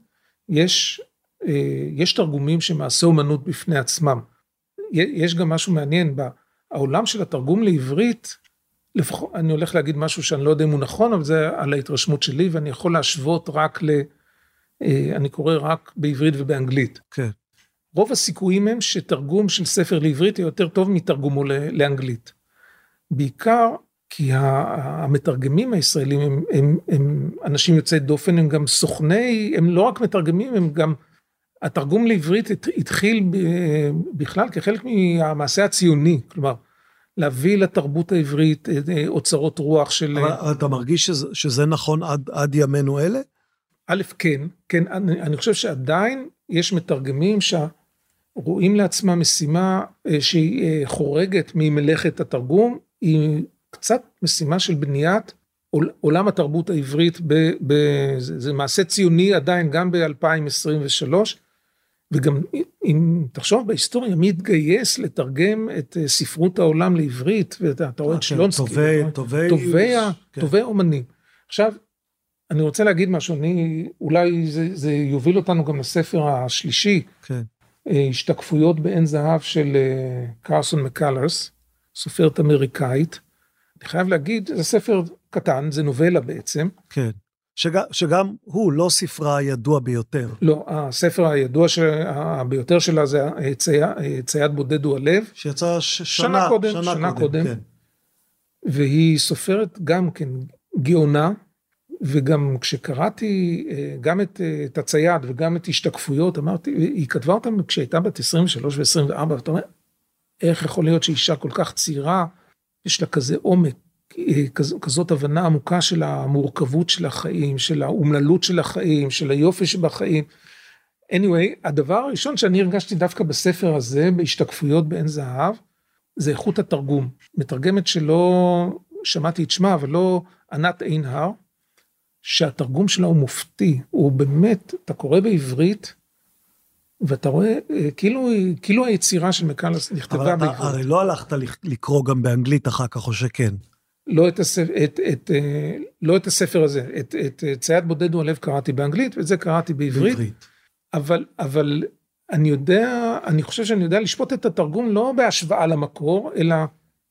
יש, אה, יש תרגומים שמעשה אומנות בפני עצמם. יש גם משהו מעניין, בעולם של התרגום לעברית, לפחות, אני הולך להגיד משהו שאני לא יודע אם הוא נכון, אבל זה על ההתרשמות שלי, ואני יכול להשוות רק ל... אה, אני קורא רק בעברית ובאנגלית. כן. רוב הסיכויים הם שתרגום של ספר לעברית יהיה יותר טוב מתרגומו לאנגלית. בעיקר כי המתרגמים הישראלים הם, הם, הם אנשים יוצאי דופן, הם גם סוכני, הם לא רק מתרגמים, הם גם, התרגום לעברית התחיל בכלל כחלק מהמעשה הציוני, כלומר, להביא לתרבות העברית אה, אה, אוצרות רוח של... אבל אתה מרגיש שזה, שזה נכון עד, עד ימינו אלה? א', כן, כן, אני, אני חושב שעדיין יש מתרגמים שרואים לעצמם משימה אה, שהיא חורגת ממלאכת התרגום, היא קצת משימה של בניית עולם התרבות העברית, ב, ב, זה, זה מעשה ציוני עדיין גם ב-2023, וגם אם תחשוב בהיסטוריה, מי התגייס לתרגם את אה, ספרות העולם לעברית, ואתה רואה את אה, כן, שלונסקי, טובי, טובי, כן. אומנים. עכשיו, אני רוצה להגיד משהו, אני, אולי זה, זה יוביל אותנו גם לספר השלישי, כן. אה, השתקפויות בעין זהב של קרסון מקלרס, סופרת אמריקאית. אני חייב להגיד, זה ספר קטן, זה נובלה בעצם. כן. שגם, שגם הוא לא ספרה הידוע ביותר. לא, הספר הידוע ש... ביותר שלה זה צי... צייד בודד הוא הלב. שיצא ש... שנה, שנה קודם, שנה, שנה קודם. קודם. כן. והיא סופרת גם כן גאונה, וגם כשקראתי אה, גם את, אה, את הצייד וגם את השתקפויות, אמרתי, היא כתבה אותם כשהייתה בת 23 ו-24, ואתה אומר, איך יכול להיות שאישה כל כך צעירה, יש לה כזה עומק, אה, כזאת הבנה עמוקה של המורכבות של החיים, של האומללות של החיים, של היופי שבחיים. anyway, הדבר הראשון שאני הרגשתי דווקא בספר הזה, בהשתקפויות בעין זהב, זה איכות התרגום. מתרגמת שלא שמעתי את שמה, אבל לא ענת עינהר, שהתרגום שלה הוא מופתי, הוא באמת, אתה קורא בעברית, ואתה רואה, אה, כאילו, כאילו היצירה של מקלס נכתבה בעברית. אבל הרי לא הלכת לקרוא גם באנגלית אחר כך, או שכן? לא את, הספר, את, את, אה, לא את הספר הזה, את, את צייד בודד הוא הלב קראתי באנגלית, ואת זה קראתי בעברית. בעברית. אבל, אבל אני יודע, אני חושב שאני יודע לשפוט את התרגום לא בהשוואה למקור, אלא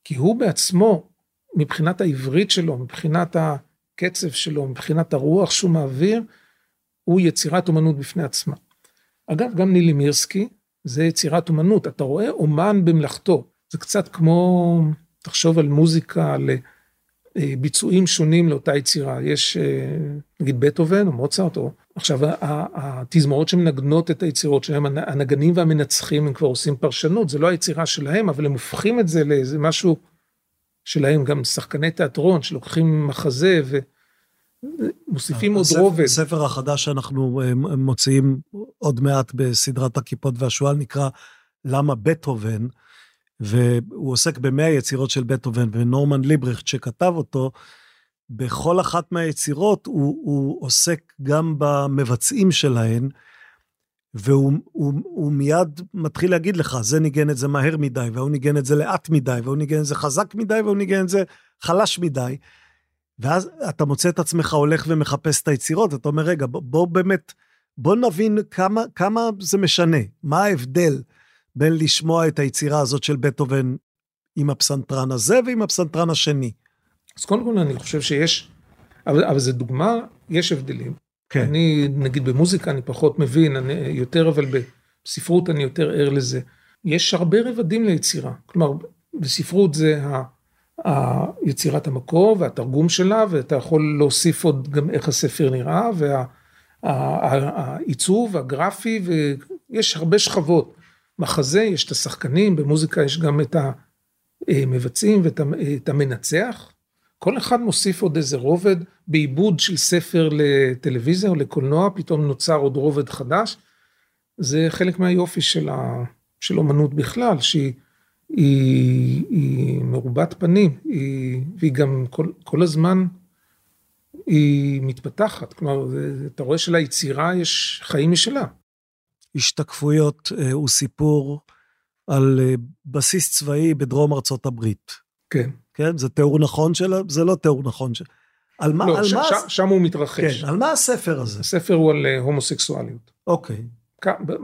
כי הוא בעצמו, מבחינת העברית שלו, מבחינת הקצב שלו, מבחינת הרוח שהוא מעביר, הוא יצירת אומנות בפני עצמה. אגב, גם נילי מירסקי זה יצירת אומנות, אתה רואה אומן במלאכתו, זה קצת כמו, תחשוב על מוזיקה, על אה, ביצועים שונים לאותה יצירה, יש אה, נגיד בטהובן או מוצרט, או עכשיו התזמורות שמנגנות את היצירות שלהם, הנגנים והמנצחים הם כבר עושים פרשנות, זה לא היצירה שלהם, אבל הם הופכים את זה לאיזה משהו שלהם, גם שחקני תיאטרון שלוקחים מחזה ומוסיפים עוד רובד. הספר החדש שאנחנו אה, מוציאים עוד מעט בסדרת הכיפות והשועל נקרא למה בטהובן. והוא עוסק במאה יצירות של בטהובן, ונורמן ליברכט שכתב אותו, בכל אחת מהיצירות הוא, הוא עוסק גם במבצעים שלהן, והוא הוא, הוא מיד מתחיל להגיד לך, זה ניגן את זה מהר מדי, והוא ניגן את זה לאט מדי, והוא ניגן את זה חזק מדי, והוא ניגן את זה חלש מדי. ואז אתה מוצא את עצמך הולך ומחפש את היצירות, אתה אומר, רגע, בוא, בוא באמת, בוא נבין כמה, כמה זה משנה, מה ההבדל בין לשמוע את היצירה הזאת של בטהובן עם הפסנתרן הזה ועם הפסנתרן השני. אז קודם כל אני חושב שיש, אבל, אבל זו דוגמה, יש הבדלים. כן. אני, נגיד במוזיקה אני פחות מבין, אני יותר, אבל בספרות אני יותר ער לזה. יש הרבה רבדים ליצירה. כלומר, בספרות זה ה... יצירת המקור והתרגום שלה, ואתה יכול להוסיף עוד גם איך הספר נראה, והעיצוב הגרפי, ויש הרבה שכבות. מחזה יש את השחקנים, במוזיקה יש גם את המבצעים ואת המנצח. כל אחד מוסיף עוד איזה רובד, בעיבוד של ספר לטלוויזיה או לקולנוע, פתאום נוצר עוד רובד חדש. זה חלק מהיופי של, ה, של אומנות בכלל, שהיא היא, היא מרובת פנים, היא, והיא גם כל, כל הזמן היא מתפתחת, כלומר, אתה רואה שליצירה יש חיים משלה. השתקפויות אה, הוא סיפור על אה, בסיס צבאי בדרום ארצות הברית. כן. כן? זה תיאור נכון שלה? זה לא תיאור נכון שלה. על מה... לא, על ש, מה... ש, שם הוא מתרחש. כן, על מה הספר הזה? הספר הוא על אה, הומוסקסואליות. אוקיי.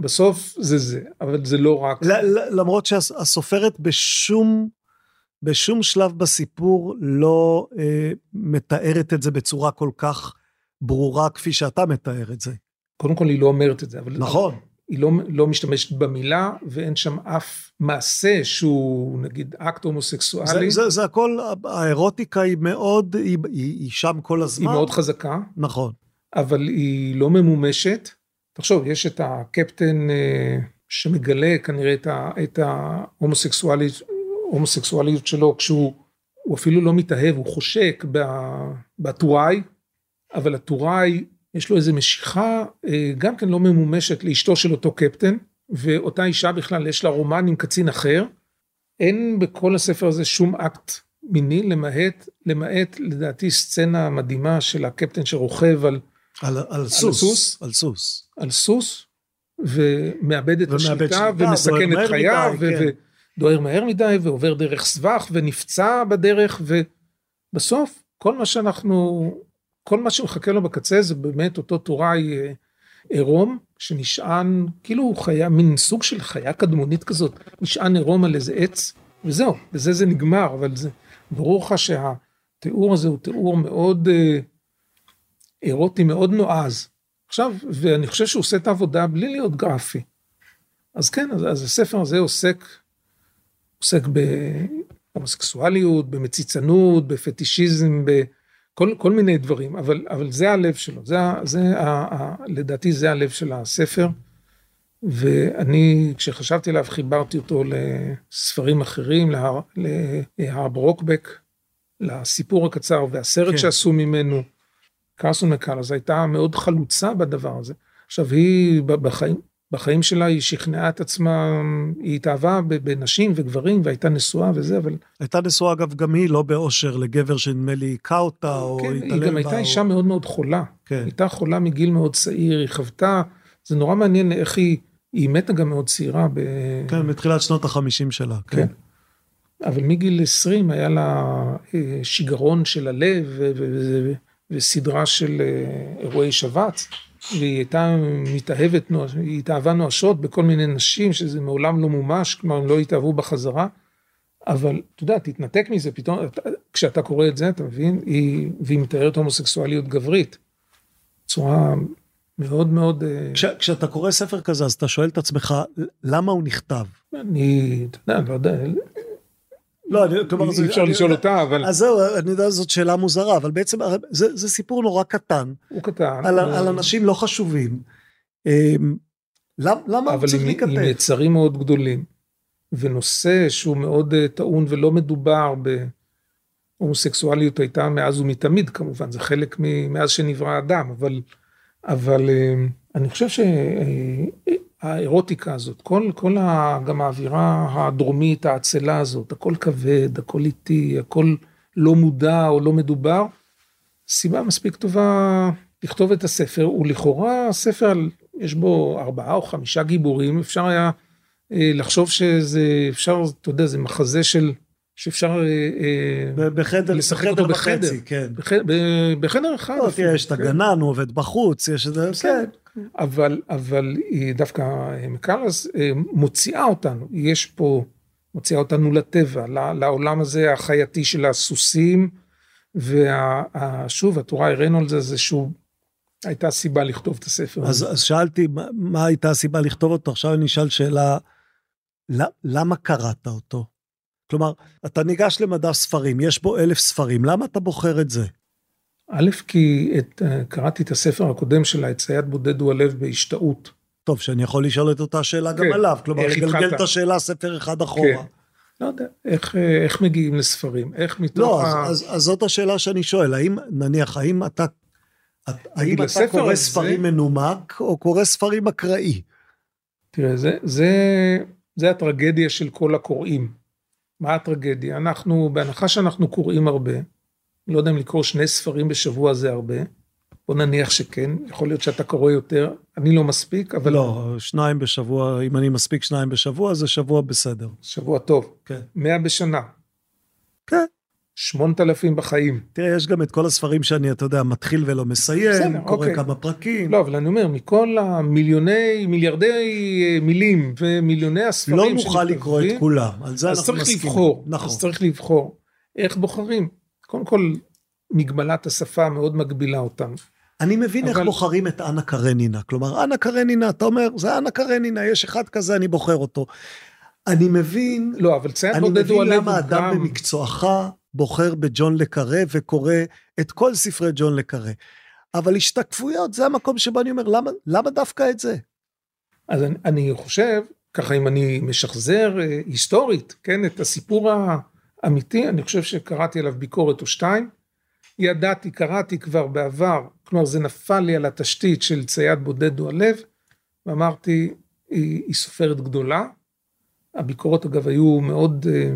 בסוף זה זה, אבל זה לא רק... למרות שהסופרת בשום, בשום שלב בסיפור לא אה, מתארת את זה בצורה כל כך ברורה כפי שאתה מתאר את זה. קודם כל היא לא אומרת את זה, אבל... נכון. היא לא, לא משתמשת במילה ואין שם אף מעשה שהוא נגיד אקט הומוסקסואלי. זה, זה, זה הכל, האירוטיקה היא מאוד, היא, היא, היא שם כל הזמן. היא מאוד חזקה. נכון. אבל היא לא ממומשת. תחשוב, יש את הקפטן אה, שמגלה כנראה את, ה, את ההומוסקסואליות שלו כשהוא אפילו לא מתאהב, הוא חושק בטוראי, אבל הטוראי יש לו איזו משיכה אה, גם כן לא ממומשת לאשתו של אותו קפטן, ואותה אישה בכלל יש לה רומן עם קצין אחר. אין בכל הספר הזה שום אקט מיני, למעט, למעט לדעתי סצנה מדהימה של הקפטן שרוכב על, על, על, על סוס, סוס, על סוס, על סוס, ומאבד את השליטה ומסכן את חייו, כן. ודוהר מהר מדי ועובר דרך סבך ונפצע בדרך, ובסוף כל מה שאנחנו כל מה שמחכה לו בקצה זה באמת אותו טוראי אה, עירום, שנשען, כאילו הוא חיה, מין סוג של חיה קדמונית כזאת, נשען עירום על איזה עץ, וזהו, בזה זה נגמר, אבל זה, ברור לך שהתיאור הזה הוא תיאור מאוד אה, אירוטי, מאוד נועז. עכשיו, ואני חושב שהוא עושה את העבודה בלי להיות גרפי. אז כן, אז, אז הספר הזה עוסק, עוסק בהומוסקסואליות, במציצנות, בפטישיזם, ב... כל, כל מיני דברים, אבל, אבל זה הלב שלו, זה, זה, ה, ה, לדעתי זה הלב של הספר, ואני, כשחשבתי עליו, חיברתי אותו לספרים אחרים, להר, ברוקבק, לסיפור הקצר והסרט כן. שעשו ממנו. קרסון מקלאז הייתה מאוד חלוצה בדבר הזה. עכשיו, היא בחיים, בחיים שלה היא שכנעה את עצמה, היא התאהבה בנשים וגברים והייתה נשואה וזה, אבל... הייתה נשואה אגב גם היא לא באושר לגבר שנדמה לי היכה אותה או כן, היא גם הייתה או... אישה מאוד מאוד חולה. כן. הייתה חולה מגיל מאוד צעיר, היא חוותה, זה נורא מעניין איך היא, היא מתה גם מאוד צעירה. ב... כן, בתחילת שנות החמישים שלה. כן. כן. אבל מגיל 20 היה לה אה, שיגרון של הלב וסדרה של אה, אירועי שבץ. והיא הייתה מתאהבת, היא התאהבה נואשות בכל מיני נשים, שזה מעולם לא מומש, כלומר הם לא התאהבו בחזרה, אבל אתה יודע, תתנתק מזה, פתאום, כשאתה קורא את זה, אתה מבין, היא, והיא מתארת הומוסקסואליות גברית, בצורה מאוד מאוד... אה, כש, כשאתה קורא ספר כזה, אז אתה שואל את עצמך, למה הוא נכתב? אני, אתה יודע, לא יודע, לא, אני, כלומר, אי אפשר לשאול אותה, אבל... אז זהו, אני יודע, זאת שאלה מוזרה, אבל בעצם זה, זה סיפור נורא קטן. הוא קטן. על, ו... על אנשים לא חשובים. אמ, למה, למה הוא צריך להיכתב? אבל עם יצרים מאוד גדולים, ונושא שהוא מאוד אה, טעון ולא מדובר בהומוסקסואליות הייתה מאז ומתמיד כמובן, זה חלק מאז שנברא האדם, אבל, אבל אמ, אני חושב ש... אה, האירוטיקה הזאת, כל, כל ה, גם האווירה הדרומית, האצלה הזאת, הכל כבד, הכל איטי, הכל לא מודע או לא מדובר, סיבה מספיק טובה לכתוב את הספר, ולכאורה הספר, יש בו ארבעה או חמישה גיבורים, אפשר היה אה, לחשוב שזה, אפשר, אתה יודע, זה מחזה של, שאפשר אה, אה בחדר, לשחק אותו בחדר, בחצי, כן. בחדר, בחדר אחד. לא, תראה, יש את הגנן, הוא עובד בחוץ, יש את זה, כן. אבל, אבל היא דווקא אה, מוציאה אותנו, יש פה, מוציאה אותנו לטבע, לעולם הזה החייתי של הסוסים, ושוב, התורה הראינו על זה, זה שהוא, הייתה סיבה לכתוב את הספר אז, הזה. אז שאלתי, מה, מה הייתה הסיבה לכתוב אותו? עכשיו אני אשאל שאלה, למה קראת אותו? כלומר, אתה ניגש למדף ספרים, יש בו אלף ספרים, למה אתה בוחר את זה? א', כי את, אה, קראתי את הספר הקודם שלה, את צייד בודד הוא הלב בהשתאות. טוב, שאני יכול לשאול את אותה שאלה כן, גם עליו, כלומר, לגלגל את השאלה ספר אחד אחורה. כן. לא יודע, איך, אה, איך מגיעים לספרים, איך מתוך לא, ה... אז, אז, אז זאת השאלה שאני שואל, האם, נניח, האם אתה, האם אתה קורא. ספרים מנומק, או קורא ספרים אקראי? תראה, זה, זה, זה הטרגדיה של כל הקוראים. מה הטרגדיה? אנחנו, בהנחה שאנחנו קוראים הרבה, לא יודע אם לקרוא שני ספרים בשבוע זה הרבה, בוא נניח שכן, יכול להיות שאתה קורא יותר, אני לא מספיק, אבל... לא, שניים בשבוע, אם אני מספיק שניים בשבוע, זה שבוע בסדר. שבוע טוב. כן. מאה בשנה. כן. שמונת אלפים בחיים. תראה, יש גם את כל הספרים שאני, אתה יודע, מתחיל ולא מסיים, בסדר, קורא אוקיי. כמה פרקים. לא, אבל אני אומר, מכל המיליוני, מיליארדי אה, מילים ומיליוני הספרים לא נוכל לקרוא את כולם, על זה אז אנחנו צריך מסכימים. לבחור. נכון. אז צריך לבחור. איך בוחרים? קודם כל, מגבלת השפה מאוד מגבילה אותנו. אני מבין איך אבל- בוחרים את אנה קרנינה. כלומר, אנה קרנינה, אתה אומר, זה אנה קרנינה, יש אחד כזה, אני בוחר אותו. אני מבין, לא, אבל אני בודד הוא מבין הלב למה הוא אדם גם... במקצועך בוחר בג'ון לקארה וקורא את כל ספרי ג'ון לקארה. אבל השתקפויות, זה המקום שבו אני אומר, למה, למה דווקא את זה? אז אני, אני חושב, ככה אם אני משחזר אה, היסטורית, כן, את הסיפור האמיתי, אני חושב שקראתי עליו ביקורת או שתיים. ידעתי, קראתי כבר בעבר, כלומר זה נפל לי על התשתית של צייד בודד הוא הלב, ואמרתי, היא, היא סופרת גדולה. הביקורות אגב היו מאוד, אה,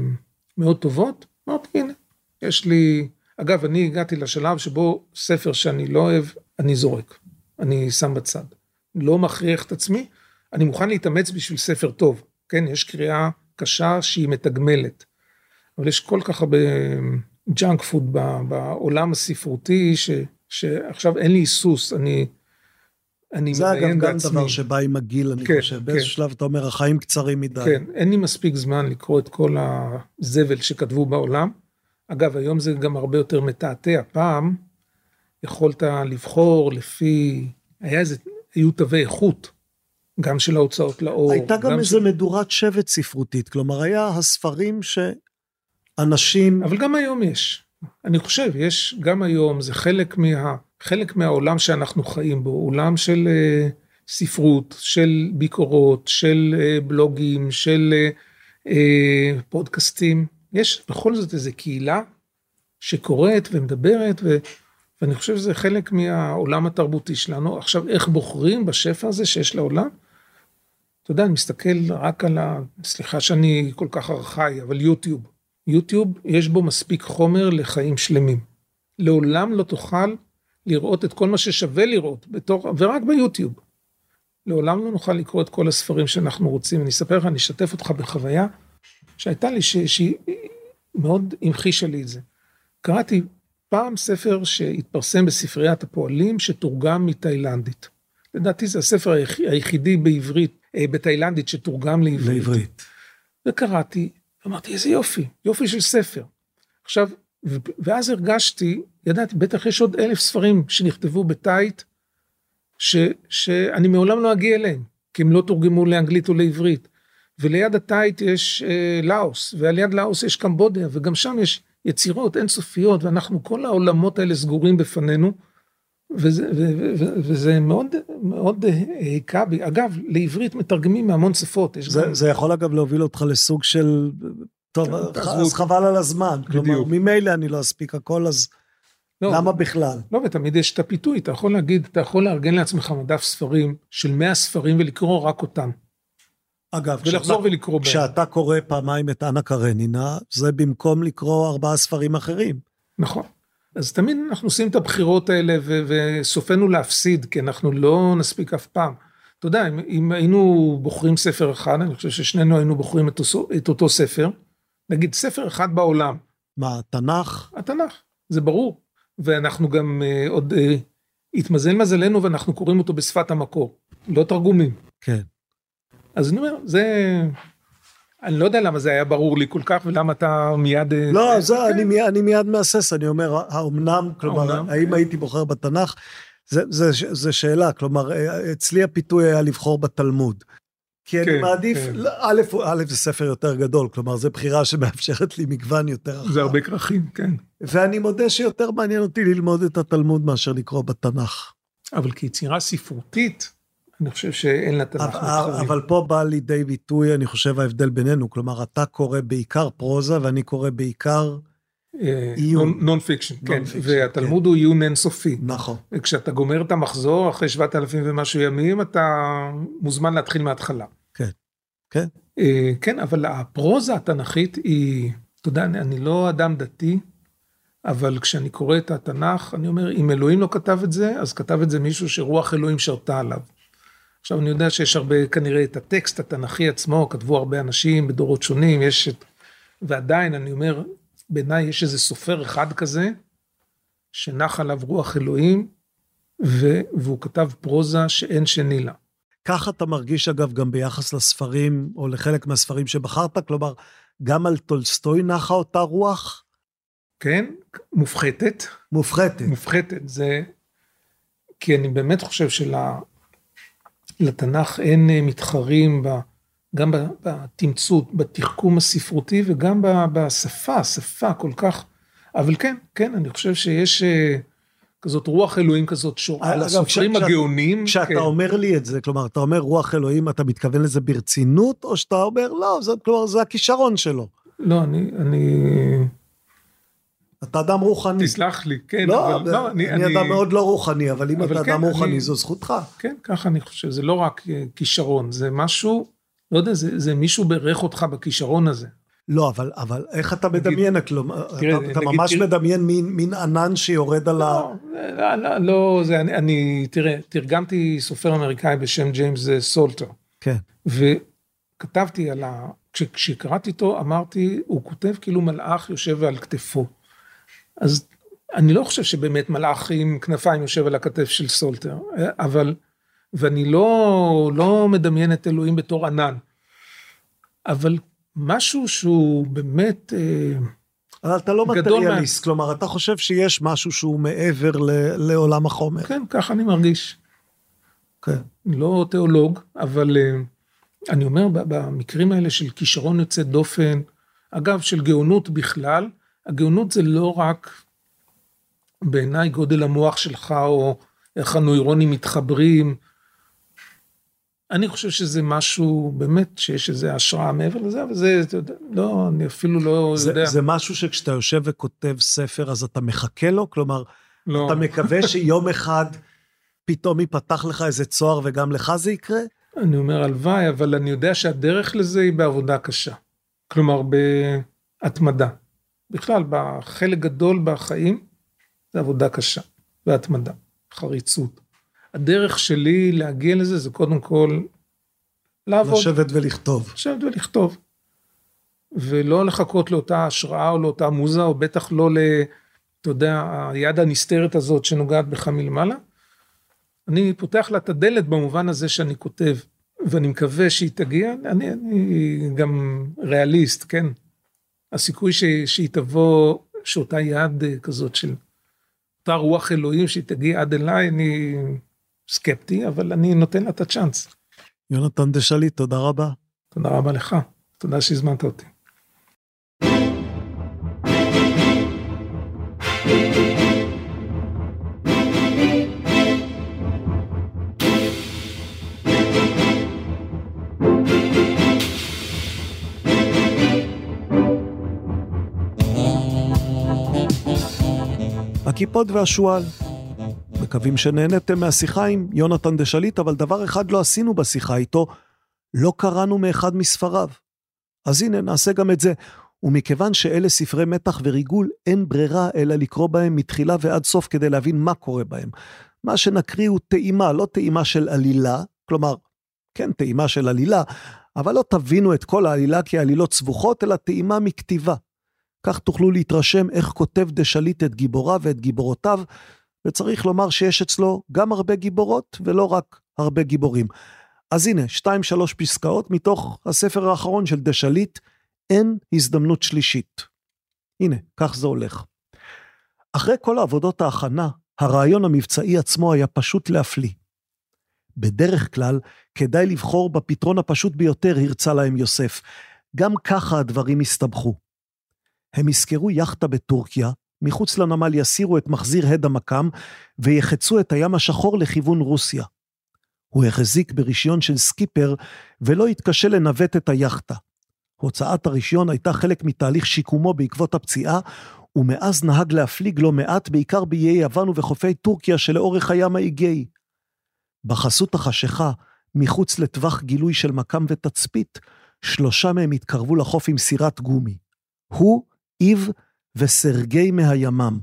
מאוד טובות. אמרתי, הנה, יש לי... אגב, אני הגעתי לשלב שבו ספר שאני לא אוהב, אני זורק. אני שם בצד. לא מכריח את עצמי, אני מוכן להתאמץ בשביל ספר טוב, כן? יש קריאה קשה שהיא מתגמלת. אבל יש כל כך הרבה junk food בעולם הספרותי, ש, שעכשיו אין לי היסוס, אני, אני זה אגב גם בעצמי. דבר שבא עם הגיל, אני כן, חושב. באיזשהו כן. שלב אתה אומר, החיים קצרים מדי. כן, אין לי מספיק זמן לקרוא את כל הזבל שכתבו בעולם. אגב, היום זה גם הרבה יותר מתעתע. פעם יכולת לבחור לפי, היה איזה, היו תווי איכות, גם של ההוצאות לאור. הייתה גם איזה של... מדורת שבט ספרותית, כלומר, היה הספרים שאנשים... אבל גם היום יש. אני חושב, יש גם היום, זה חלק, מה, חלק מהעולם שאנחנו חיים בו, עולם של uh, ספרות, של ביקורות, של uh, בלוגים, של uh, פודקאסטים. יש בכל זאת איזו קהילה שקוראת ומדברת, ו, ואני חושב שזה חלק מהעולם התרבותי שלנו. עכשיו, איך בוחרים בשפע הזה שיש לעולם? אתה יודע, אני מסתכל רק על ה... סליחה שאני כל כך ארכאי, אבל יוטיוב. יוטיוב, יש בו מספיק חומר לחיים שלמים. לעולם לא תוכל לראות את כל מה ששווה לראות, בתור, ורק ביוטיוב. לעולם לא נוכל לקרוא את כל הספרים שאנחנו רוצים. אני אספר לך, אני אשתף אותך בחוויה שהייתה לי, ש- שהיא מאוד המחישה לי את זה. קראתי פעם ספר שהתפרסם בספריית הפועלים, שתורגם מתאילנדית. לדעתי זה הספר היח- היחידי בעברית, אה, בתאילנדית, שתורגם לעברית. לעברית. וקראתי, אמרתי, איזה יופי, יופי של ספר. עכשיו, ואז הרגשתי, ידעתי, בטח יש עוד אלף ספרים שנכתבו בתאית, ש- שאני מעולם לא אגיע אליהם, כי הם לא תורגמו לאנגלית או לעברית. וליד התאית יש אה, לאוס, ועל יד לאוס יש קמבודיה, וגם שם יש יצירות אינסופיות, ואנחנו, כל העולמות האלה סגורים בפנינו, וזה, ו, ו, ו, וזה מאוד, מאוד אה, היכה בי. אגב, לעברית מתרגמים מהמון שפות. יש זה, גם- זה יכול אגב להוביל אותך לסוג של... טוב, תעזבו אז חבל על הזמן. כלומר, בדיוק. ממילא אני לא אספיק הכל, אז לא, למה בכלל? לא, ותמיד יש את הפיתוי, אתה יכול להגיד, אתה יכול לארגן לעצמך מדף ספרים של 100 ספרים ולקרוא רק אותם, אגב, ולחזור כשאתה, ולקרוא בהם. כשאתה קורא פעמיים את אנה קרנינה, זה במקום לקרוא ארבעה ספרים אחרים. נכון. אז תמיד אנחנו עושים את הבחירות האלה ו- וסופנו להפסיד, כי אנחנו לא נספיק אף פעם. אתה יודע, אם, אם היינו בוחרים ספר אחד, אני חושב ששנינו היינו בוחרים את אותו, את אותו ספר, נגיד ספר אחד בעולם, מה, תנ"ך? התנ"ך, זה ברור. ואנחנו גם אה, עוד, אה, התמזל מזלנו ואנחנו קוראים אותו בשפת המקור, לא תרגומים. כן. אז אני אומר, זה... אני לא יודע למה זה היה ברור לי כל כך ולמה אתה מיד... אה, לא, כן. זה, אני, מיד- אני מיד מהסס, אני אומר, האומנם, כלומר, האומנם? האם הייתי בוחר בתנ"ך? זה, זה, זה שאלה, כלומר, אה, אצלי הפיתוי היה לבחור בתלמוד. כי אני כן, מעדיף, כן. לא, א', א', זה ספר יותר גדול, כלומר, זו בחירה שמאפשרת לי מגוון יותר רחב. זה הרבה כרכים, כן. ואני מודה שיותר מעניין אותי ללמוד את התלמוד מאשר לקרוא בתנ"ך. אבל כיצירה ספרותית, אני חושב שאין לתנ"ך אבל, מתחרים. אבל פה בא לידי ביטוי, אני חושב, ההבדל בינינו. כלומר, אתה קורא בעיקר פרוזה ואני קורא בעיקר... אה, עיון. non-fiction, כן, והתלמוד הוא עיון אינסופי. נכון. כשאתה גומר את המחזור אחרי 7,000 ומשהו ימים, אתה מוזמן להתחיל מההתחלה. כן, כן. אה, כן, אבל הפרוזה התנ"כית היא, אתה יודע, אני לא אדם דתי, אבל כשאני קורא את התנ"ך, אני אומר, אם אלוהים לא כתב את זה, אז כתב את זה מישהו שרוח אלוהים שרתה עליו. עכשיו, אני יודע שיש הרבה, כנראה, את הטקסט התנ"כי עצמו, כתבו הרבה אנשים בדורות שונים, יש את... ועדיין, אני אומר, בעיניי יש איזה סופר אחד כזה, שנח עליו רוח אלוהים, ו... והוא כתב פרוזה שאין שני לה. ככה אתה מרגיש, אגב, גם ביחס לספרים, או לחלק מהספרים שבחרת? כלומר, גם על טולסטוי נחה אותה רוח? כן, מופחתת. מופחתת. מופחתת, זה... כי אני באמת חושב שלתנ"ך של... אין אה, מתחרים ב... גם בתמצות, בתחכום הספרותי וגם בשפה, השפה כל כך... אבל כן, כן, אני חושב שיש אה, כזאת רוח אלוהים כזאת שורה על הסופרים הגאונים. כשאתה כן. אומר לי את זה, כלומר, אתה אומר רוח אלוהים, אתה מתכוון לזה ברצינות, או שאתה אומר, לא, זה, כלומר, זה הכישרון שלו. לא, אני, אני... אתה אדם רוחני. תסלח לי, כן, לא, אבל לא, אני... אני אדם מאוד לא רוחני, אבל אם אבל אתה כן, אדם רוחני, אני, זו זכותך. כן, ככה אני חושב, זה לא רק אה, כישרון, זה משהו, לא יודע, זה, זה מישהו בירך אותך בכישרון הזה. לא, אבל, אבל איך אתה מדמיין, כלומר, אתה, אתה נגיד, ממש תראה, מדמיין מין, מין ענן שיורד על ה... לא, לא, לא, זה, אני, אני, תראה, תרגמתי סופר אמריקאי בשם ג'יימס סולטר. כן. וכתבתי על ה... כש, כשקראתי אותו, אמרתי, הוא כותב כאילו מלאך יושב על כתפו. אז אני לא חושב שבאמת מלאך עם כנפיים יושב על הכתף של סולטר, אבל, ואני לא, לא מדמיין את אלוהים בתור ענן. אבל משהו שהוא באמת אה, אבל אתה לא מטריאליסט, מה... כלומר, אתה חושב שיש משהו שהוא מעבר ל, לעולם החומר. כן, ככה אני מרגיש. כן. לא תיאולוג, אבל אה, אני אומר, במקרים האלה של כישרון יוצא דופן, אגב, של גאונות בכלל, הגאונות זה לא רק בעיניי גודל המוח שלך, או איך הנוירונים מתחברים, אני חושב שזה משהו, באמת, שיש איזו השראה מעבר לזה, אבל זה, אתה יודע, לא, אני אפילו לא זה, יודע. זה משהו שכשאתה יושב וכותב ספר, אז אתה מחכה לו? כלומר, לא. אתה מקווה שיום אחד פתאום ייפתח לך איזה צוהר וגם לך זה יקרה? אני אומר, הלוואי, אבל אני יודע שהדרך לזה היא בעבודה קשה. כלומר, בהתמדה. בכלל, בחלק גדול בחיים, זה עבודה קשה, והתמדה, חריצות. הדרך שלי להגיע לזה זה קודם כל לעבוד. לשבת ולכתוב. לשבת ולכתוב. ולא לחכות לאותה השראה או לאותה מוזה, או בטח לא ל... אתה יודע, היד הנסתרת הזאת שנוגעת בך מלמעלה. אני פותח לה את הדלת במובן הזה שאני כותב, ואני מקווה שהיא תגיע, אני, אני גם ריאליסט, כן? הסיכוי ש, שהיא תבוא, שאותה יד כזאת של אותה רוח אלוהים שהיא תגיע עד אליי, אני סקפטי, אבל אני נותן לה את הצ'אנס. יונתן דשליט, תודה רבה. תודה רבה לך, תודה שהזמנת אותי. הכיפות והשועל. מקווים שנהנתם מהשיחה עם יונתן דשליט, אבל דבר אחד לא עשינו בשיחה איתו, לא קראנו מאחד מספריו. אז הנה, נעשה גם את זה. ומכיוון שאלה ספרי מתח וריגול, אין ברירה אלא לקרוא בהם מתחילה ועד סוף כדי להבין מה קורה בהם. מה שנקריא הוא טעימה, לא טעימה של עלילה, כלומר, כן, טעימה של עלילה, אבל לא תבינו את כל העלילה כעלילות סבוכות, אלא טעימה מכתיבה. כך תוכלו להתרשם איך כותב דשליט את גיבוריו ואת גיבורותיו, וצריך לומר שיש אצלו גם הרבה גיבורות ולא רק הרבה גיבורים. אז הנה, שתיים שלוש פסקאות מתוך הספר האחרון של דשליט, אין הזדמנות שלישית. הנה, כך זה הולך. אחרי כל עבודות ההכנה, הרעיון המבצעי עצמו היה פשוט להפליא. בדרך כלל, כדאי לבחור בפתרון הפשוט ביותר, הרצה להם יוסף. גם ככה הדברים הסתבכו. הם יזכרו יאכטה בטורקיה, מחוץ לנמל יסירו את מחזיר הד המקם ויחצו את הים השחור לכיוון רוסיה. הוא החזיק ברישיון של סקיפר ולא התקשה לנווט את היאכטה. הוצאת הרישיון הייתה חלק מתהליך שיקומו בעקבות הפציעה, ומאז נהג להפליג לא מעט, בעיקר באיי יוון ובחופי טורקיה שלאורך הים האיגאי. בחסות החשיכה, מחוץ לטווח גילוי של מקם ותצפית, שלושה מהם התקרבו לחוף עם סירת גומי. הוא, איב וסרגי מהימ"מ.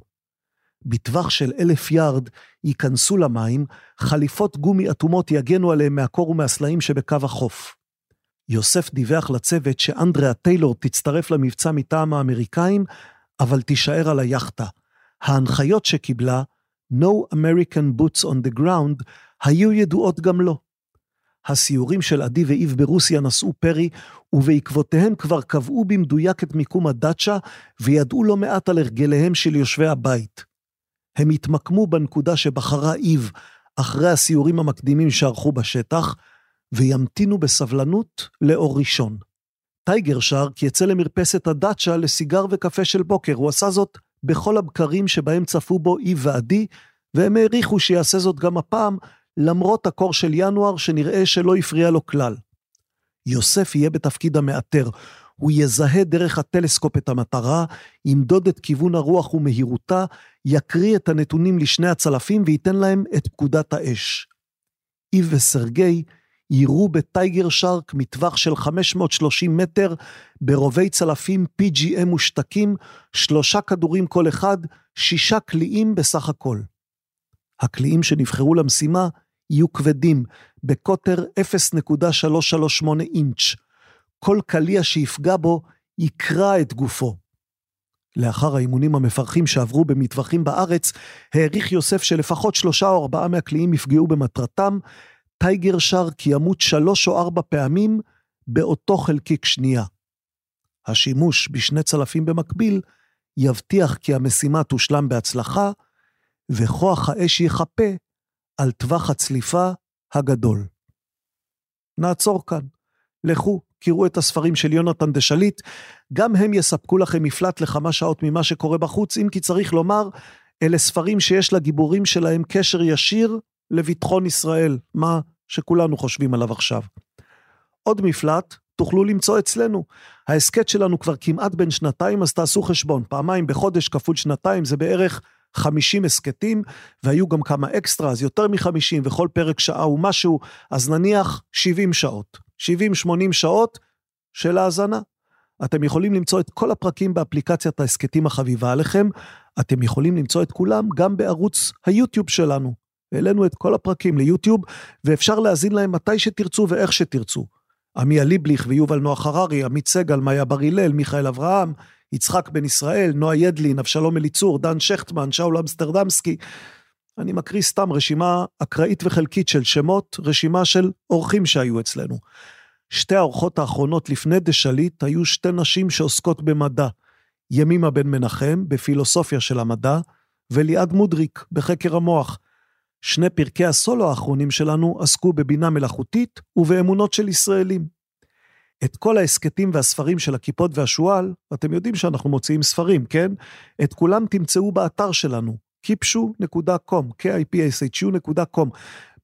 בטווח של אלף יארד ייכנסו למים, חליפות גומי אטומות יגנו עליהם מהקור ומהסלעים שבקו החוף. יוסף דיווח לצוות שאנדריאה טיילור תצטרף למבצע מטעם האמריקאים, אבל תישאר על היאכטה. ההנחיות שקיבלה, No American Boots on the Ground, היו ידועות גם לו. הסיורים של עדי ואיב ברוסיה נשאו פרי, ובעקבותיהם כבר קבעו במדויק את מיקום הדאצ'ה, וידעו לא מעט על הרגליהם של יושבי הבית. הם התמקמו בנקודה שבחרה איב אחרי הסיורים המקדימים שערכו בשטח, וימתינו בסבלנות לאור ראשון. טייגר שרק יצא למרפסת הדאצ'ה לסיגר וקפה של בוקר, הוא עשה זאת בכל הבקרים שבהם צפו בו איב ועדי, והם העריכו שיעשה זאת גם הפעם, למרות הקור של ינואר שנראה שלא הפריע לו כלל. יוסף יהיה בתפקיד המאתר, הוא יזהה דרך הטלסקופ את המטרה, ימדוד את כיוון הרוח ומהירותה, יקריא את הנתונים לשני הצלפים וייתן להם את פקודת האש. איב וסרגי יירו בטייגר שרק מטווח של 530 מטר, ברובי צלפים PGM מושתקים, שלושה כדורים כל אחד, שישה קליעים בסך הכל. הקליעים שנבחרו למשימה יהיו כבדים, בקוטר 0.338 אינץ'. כל קליע שיפגע בו יקרע את גופו. לאחר האימונים המפרכים שעברו במטווחים בארץ, העריך יוסף שלפחות שלושה או ארבעה מהקליעים יפגעו במטרתם, טייגר שר כי ימות שלוש או ארבע פעמים באותו חלקיק שנייה. השימוש בשני צלפים במקביל יבטיח כי המשימה תושלם בהצלחה, וכוח האש יכפה על טווח הצליפה הגדול. נעצור כאן. לכו, קראו את הספרים של יונתן דה שליט, גם הם יספקו לכם מפלט לכמה שעות ממה שקורה בחוץ, אם כי צריך לומר, אלה ספרים שיש לגיבורים שלהם קשר ישיר לביטחון ישראל, מה שכולנו חושבים עליו עכשיו. עוד מפלט, תוכלו למצוא אצלנו. ההסכת שלנו כבר כמעט בין שנתיים, אז תעשו חשבון. פעמיים בחודש כפול שנתיים זה בערך 50 הסכתים, והיו גם כמה אקסטרה, אז יותר מ-50, וכל פרק שעה ומשהו, אז נניח 70 שעות. 70-80 שעות של האזנה. אתם יכולים למצוא את כל הפרקים באפליקציית ההסכתים החביבה עליכם, אתם יכולים למצוא את כולם גם בערוץ היוטיוב שלנו. העלינו את כל הפרקים ליוטיוב, ואפשר להאזין להם מתי שתרצו ואיך שתרצו. עמיה ליבליך ויובל נוח הררי, עמית סגל, מאיה בר הלל, מיכאל אברהם, יצחק בן ישראל, נועה ידלין, אבשלום אליצור, דן שכטמן, שאול אמסטרדמסקי. אני מקריא סתם רשימה אקראית וחלקית של שמות, רשימה של אורחים שהיו אצלנו. שתי האורחות האחרונות לפני דה שליט היו שתי נשים שעוסקות במדע. ימימה בן מנחם, בפילוסופיה של המדע, וליעד מודריק, בחקר המוח. שני פרקי הסולו האחרונים שלנו עסקו בבינה מלאכותית ובאמונות של ישראלים. את כל ההסכתים והספרים של הכיפות והשועל, אתם יודעים שאנחנו מוציאים ספרים, כן? את כולם תמצאו באתר שלנו, kipshu.com, kipshu.com.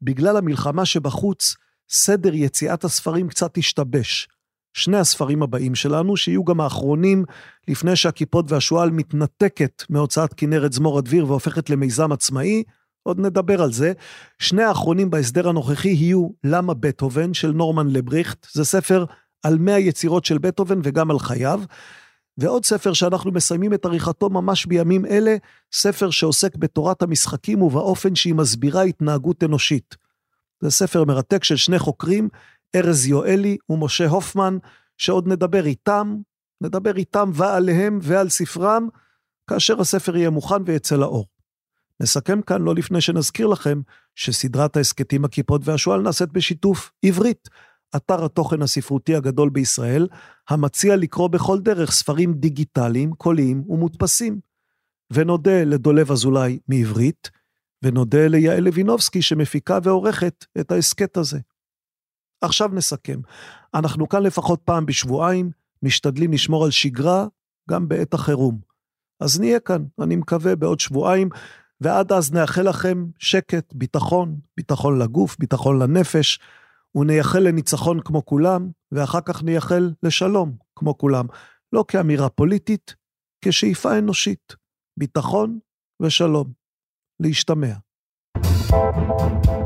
בגלל המלחמה שבחוץ, סדר יציאת הספרים קצת השתבש. שני הספרים הבאים שלנו, שיהיו גם האחרונים לפני שהכיפות והשועל מתנתקת מהוצאת כנרת זמור הדביר והופכת למיזם עצמאי, עוד נדבר על זה. שני האחרונים בהסדר הנוכחי יהיו למה בטהובן של נורמן לבריכט, זה ספר על 100 יצירות של בטהובן וגם על חייו. ועוד ספר שאנחנו מסיימים את עריכתו ממש בימים אלה, ספר שעוסק בתורת המשחקים ובאופן שהיא מסבירה התנהגות אנושית. זה ספר מרתק של שני חוקרים, ארז יואלי ומשה הופמן, שעוד נדבר איתם, נדבר איתם ועליהם ועל ספרם, כאשר הספר יהיה מוכן ויצא לאור. נסכם כאן לא לפני שנזכיר לכם שסדרת ההסכתים הכיפות והשועל נעשית בשיתוף עברית, אתר התוכן הספרותי הגדול בישראל, המציע לקרוא בכל דרך ספרים דיגיטליים, קוליים ומודפסים. ונודה לדולב אזולאי מעברית, ונודה ליעל לוינובסקי שמפיקה ועורכת את ההסכת הזה. עכשיו נסכם. אנחנו כאן לפחות פעם בשבועיים, משתדלים לשמור על שגרה גם בעת החירום. אז נהיה כאן, אני מקווה, בעוד שבועיים, ועד אז נאחל לכם שקט, ביטחון, ביטחון לגוף, ביטחון לנפש, ונייחל לניצחון כמו כולם, ואחר כך נייחל לשלום כמו כולם. לא כאמירה פוליטית, כשאיפה אנושית. ביטחון ושלום. להשתמע. thank you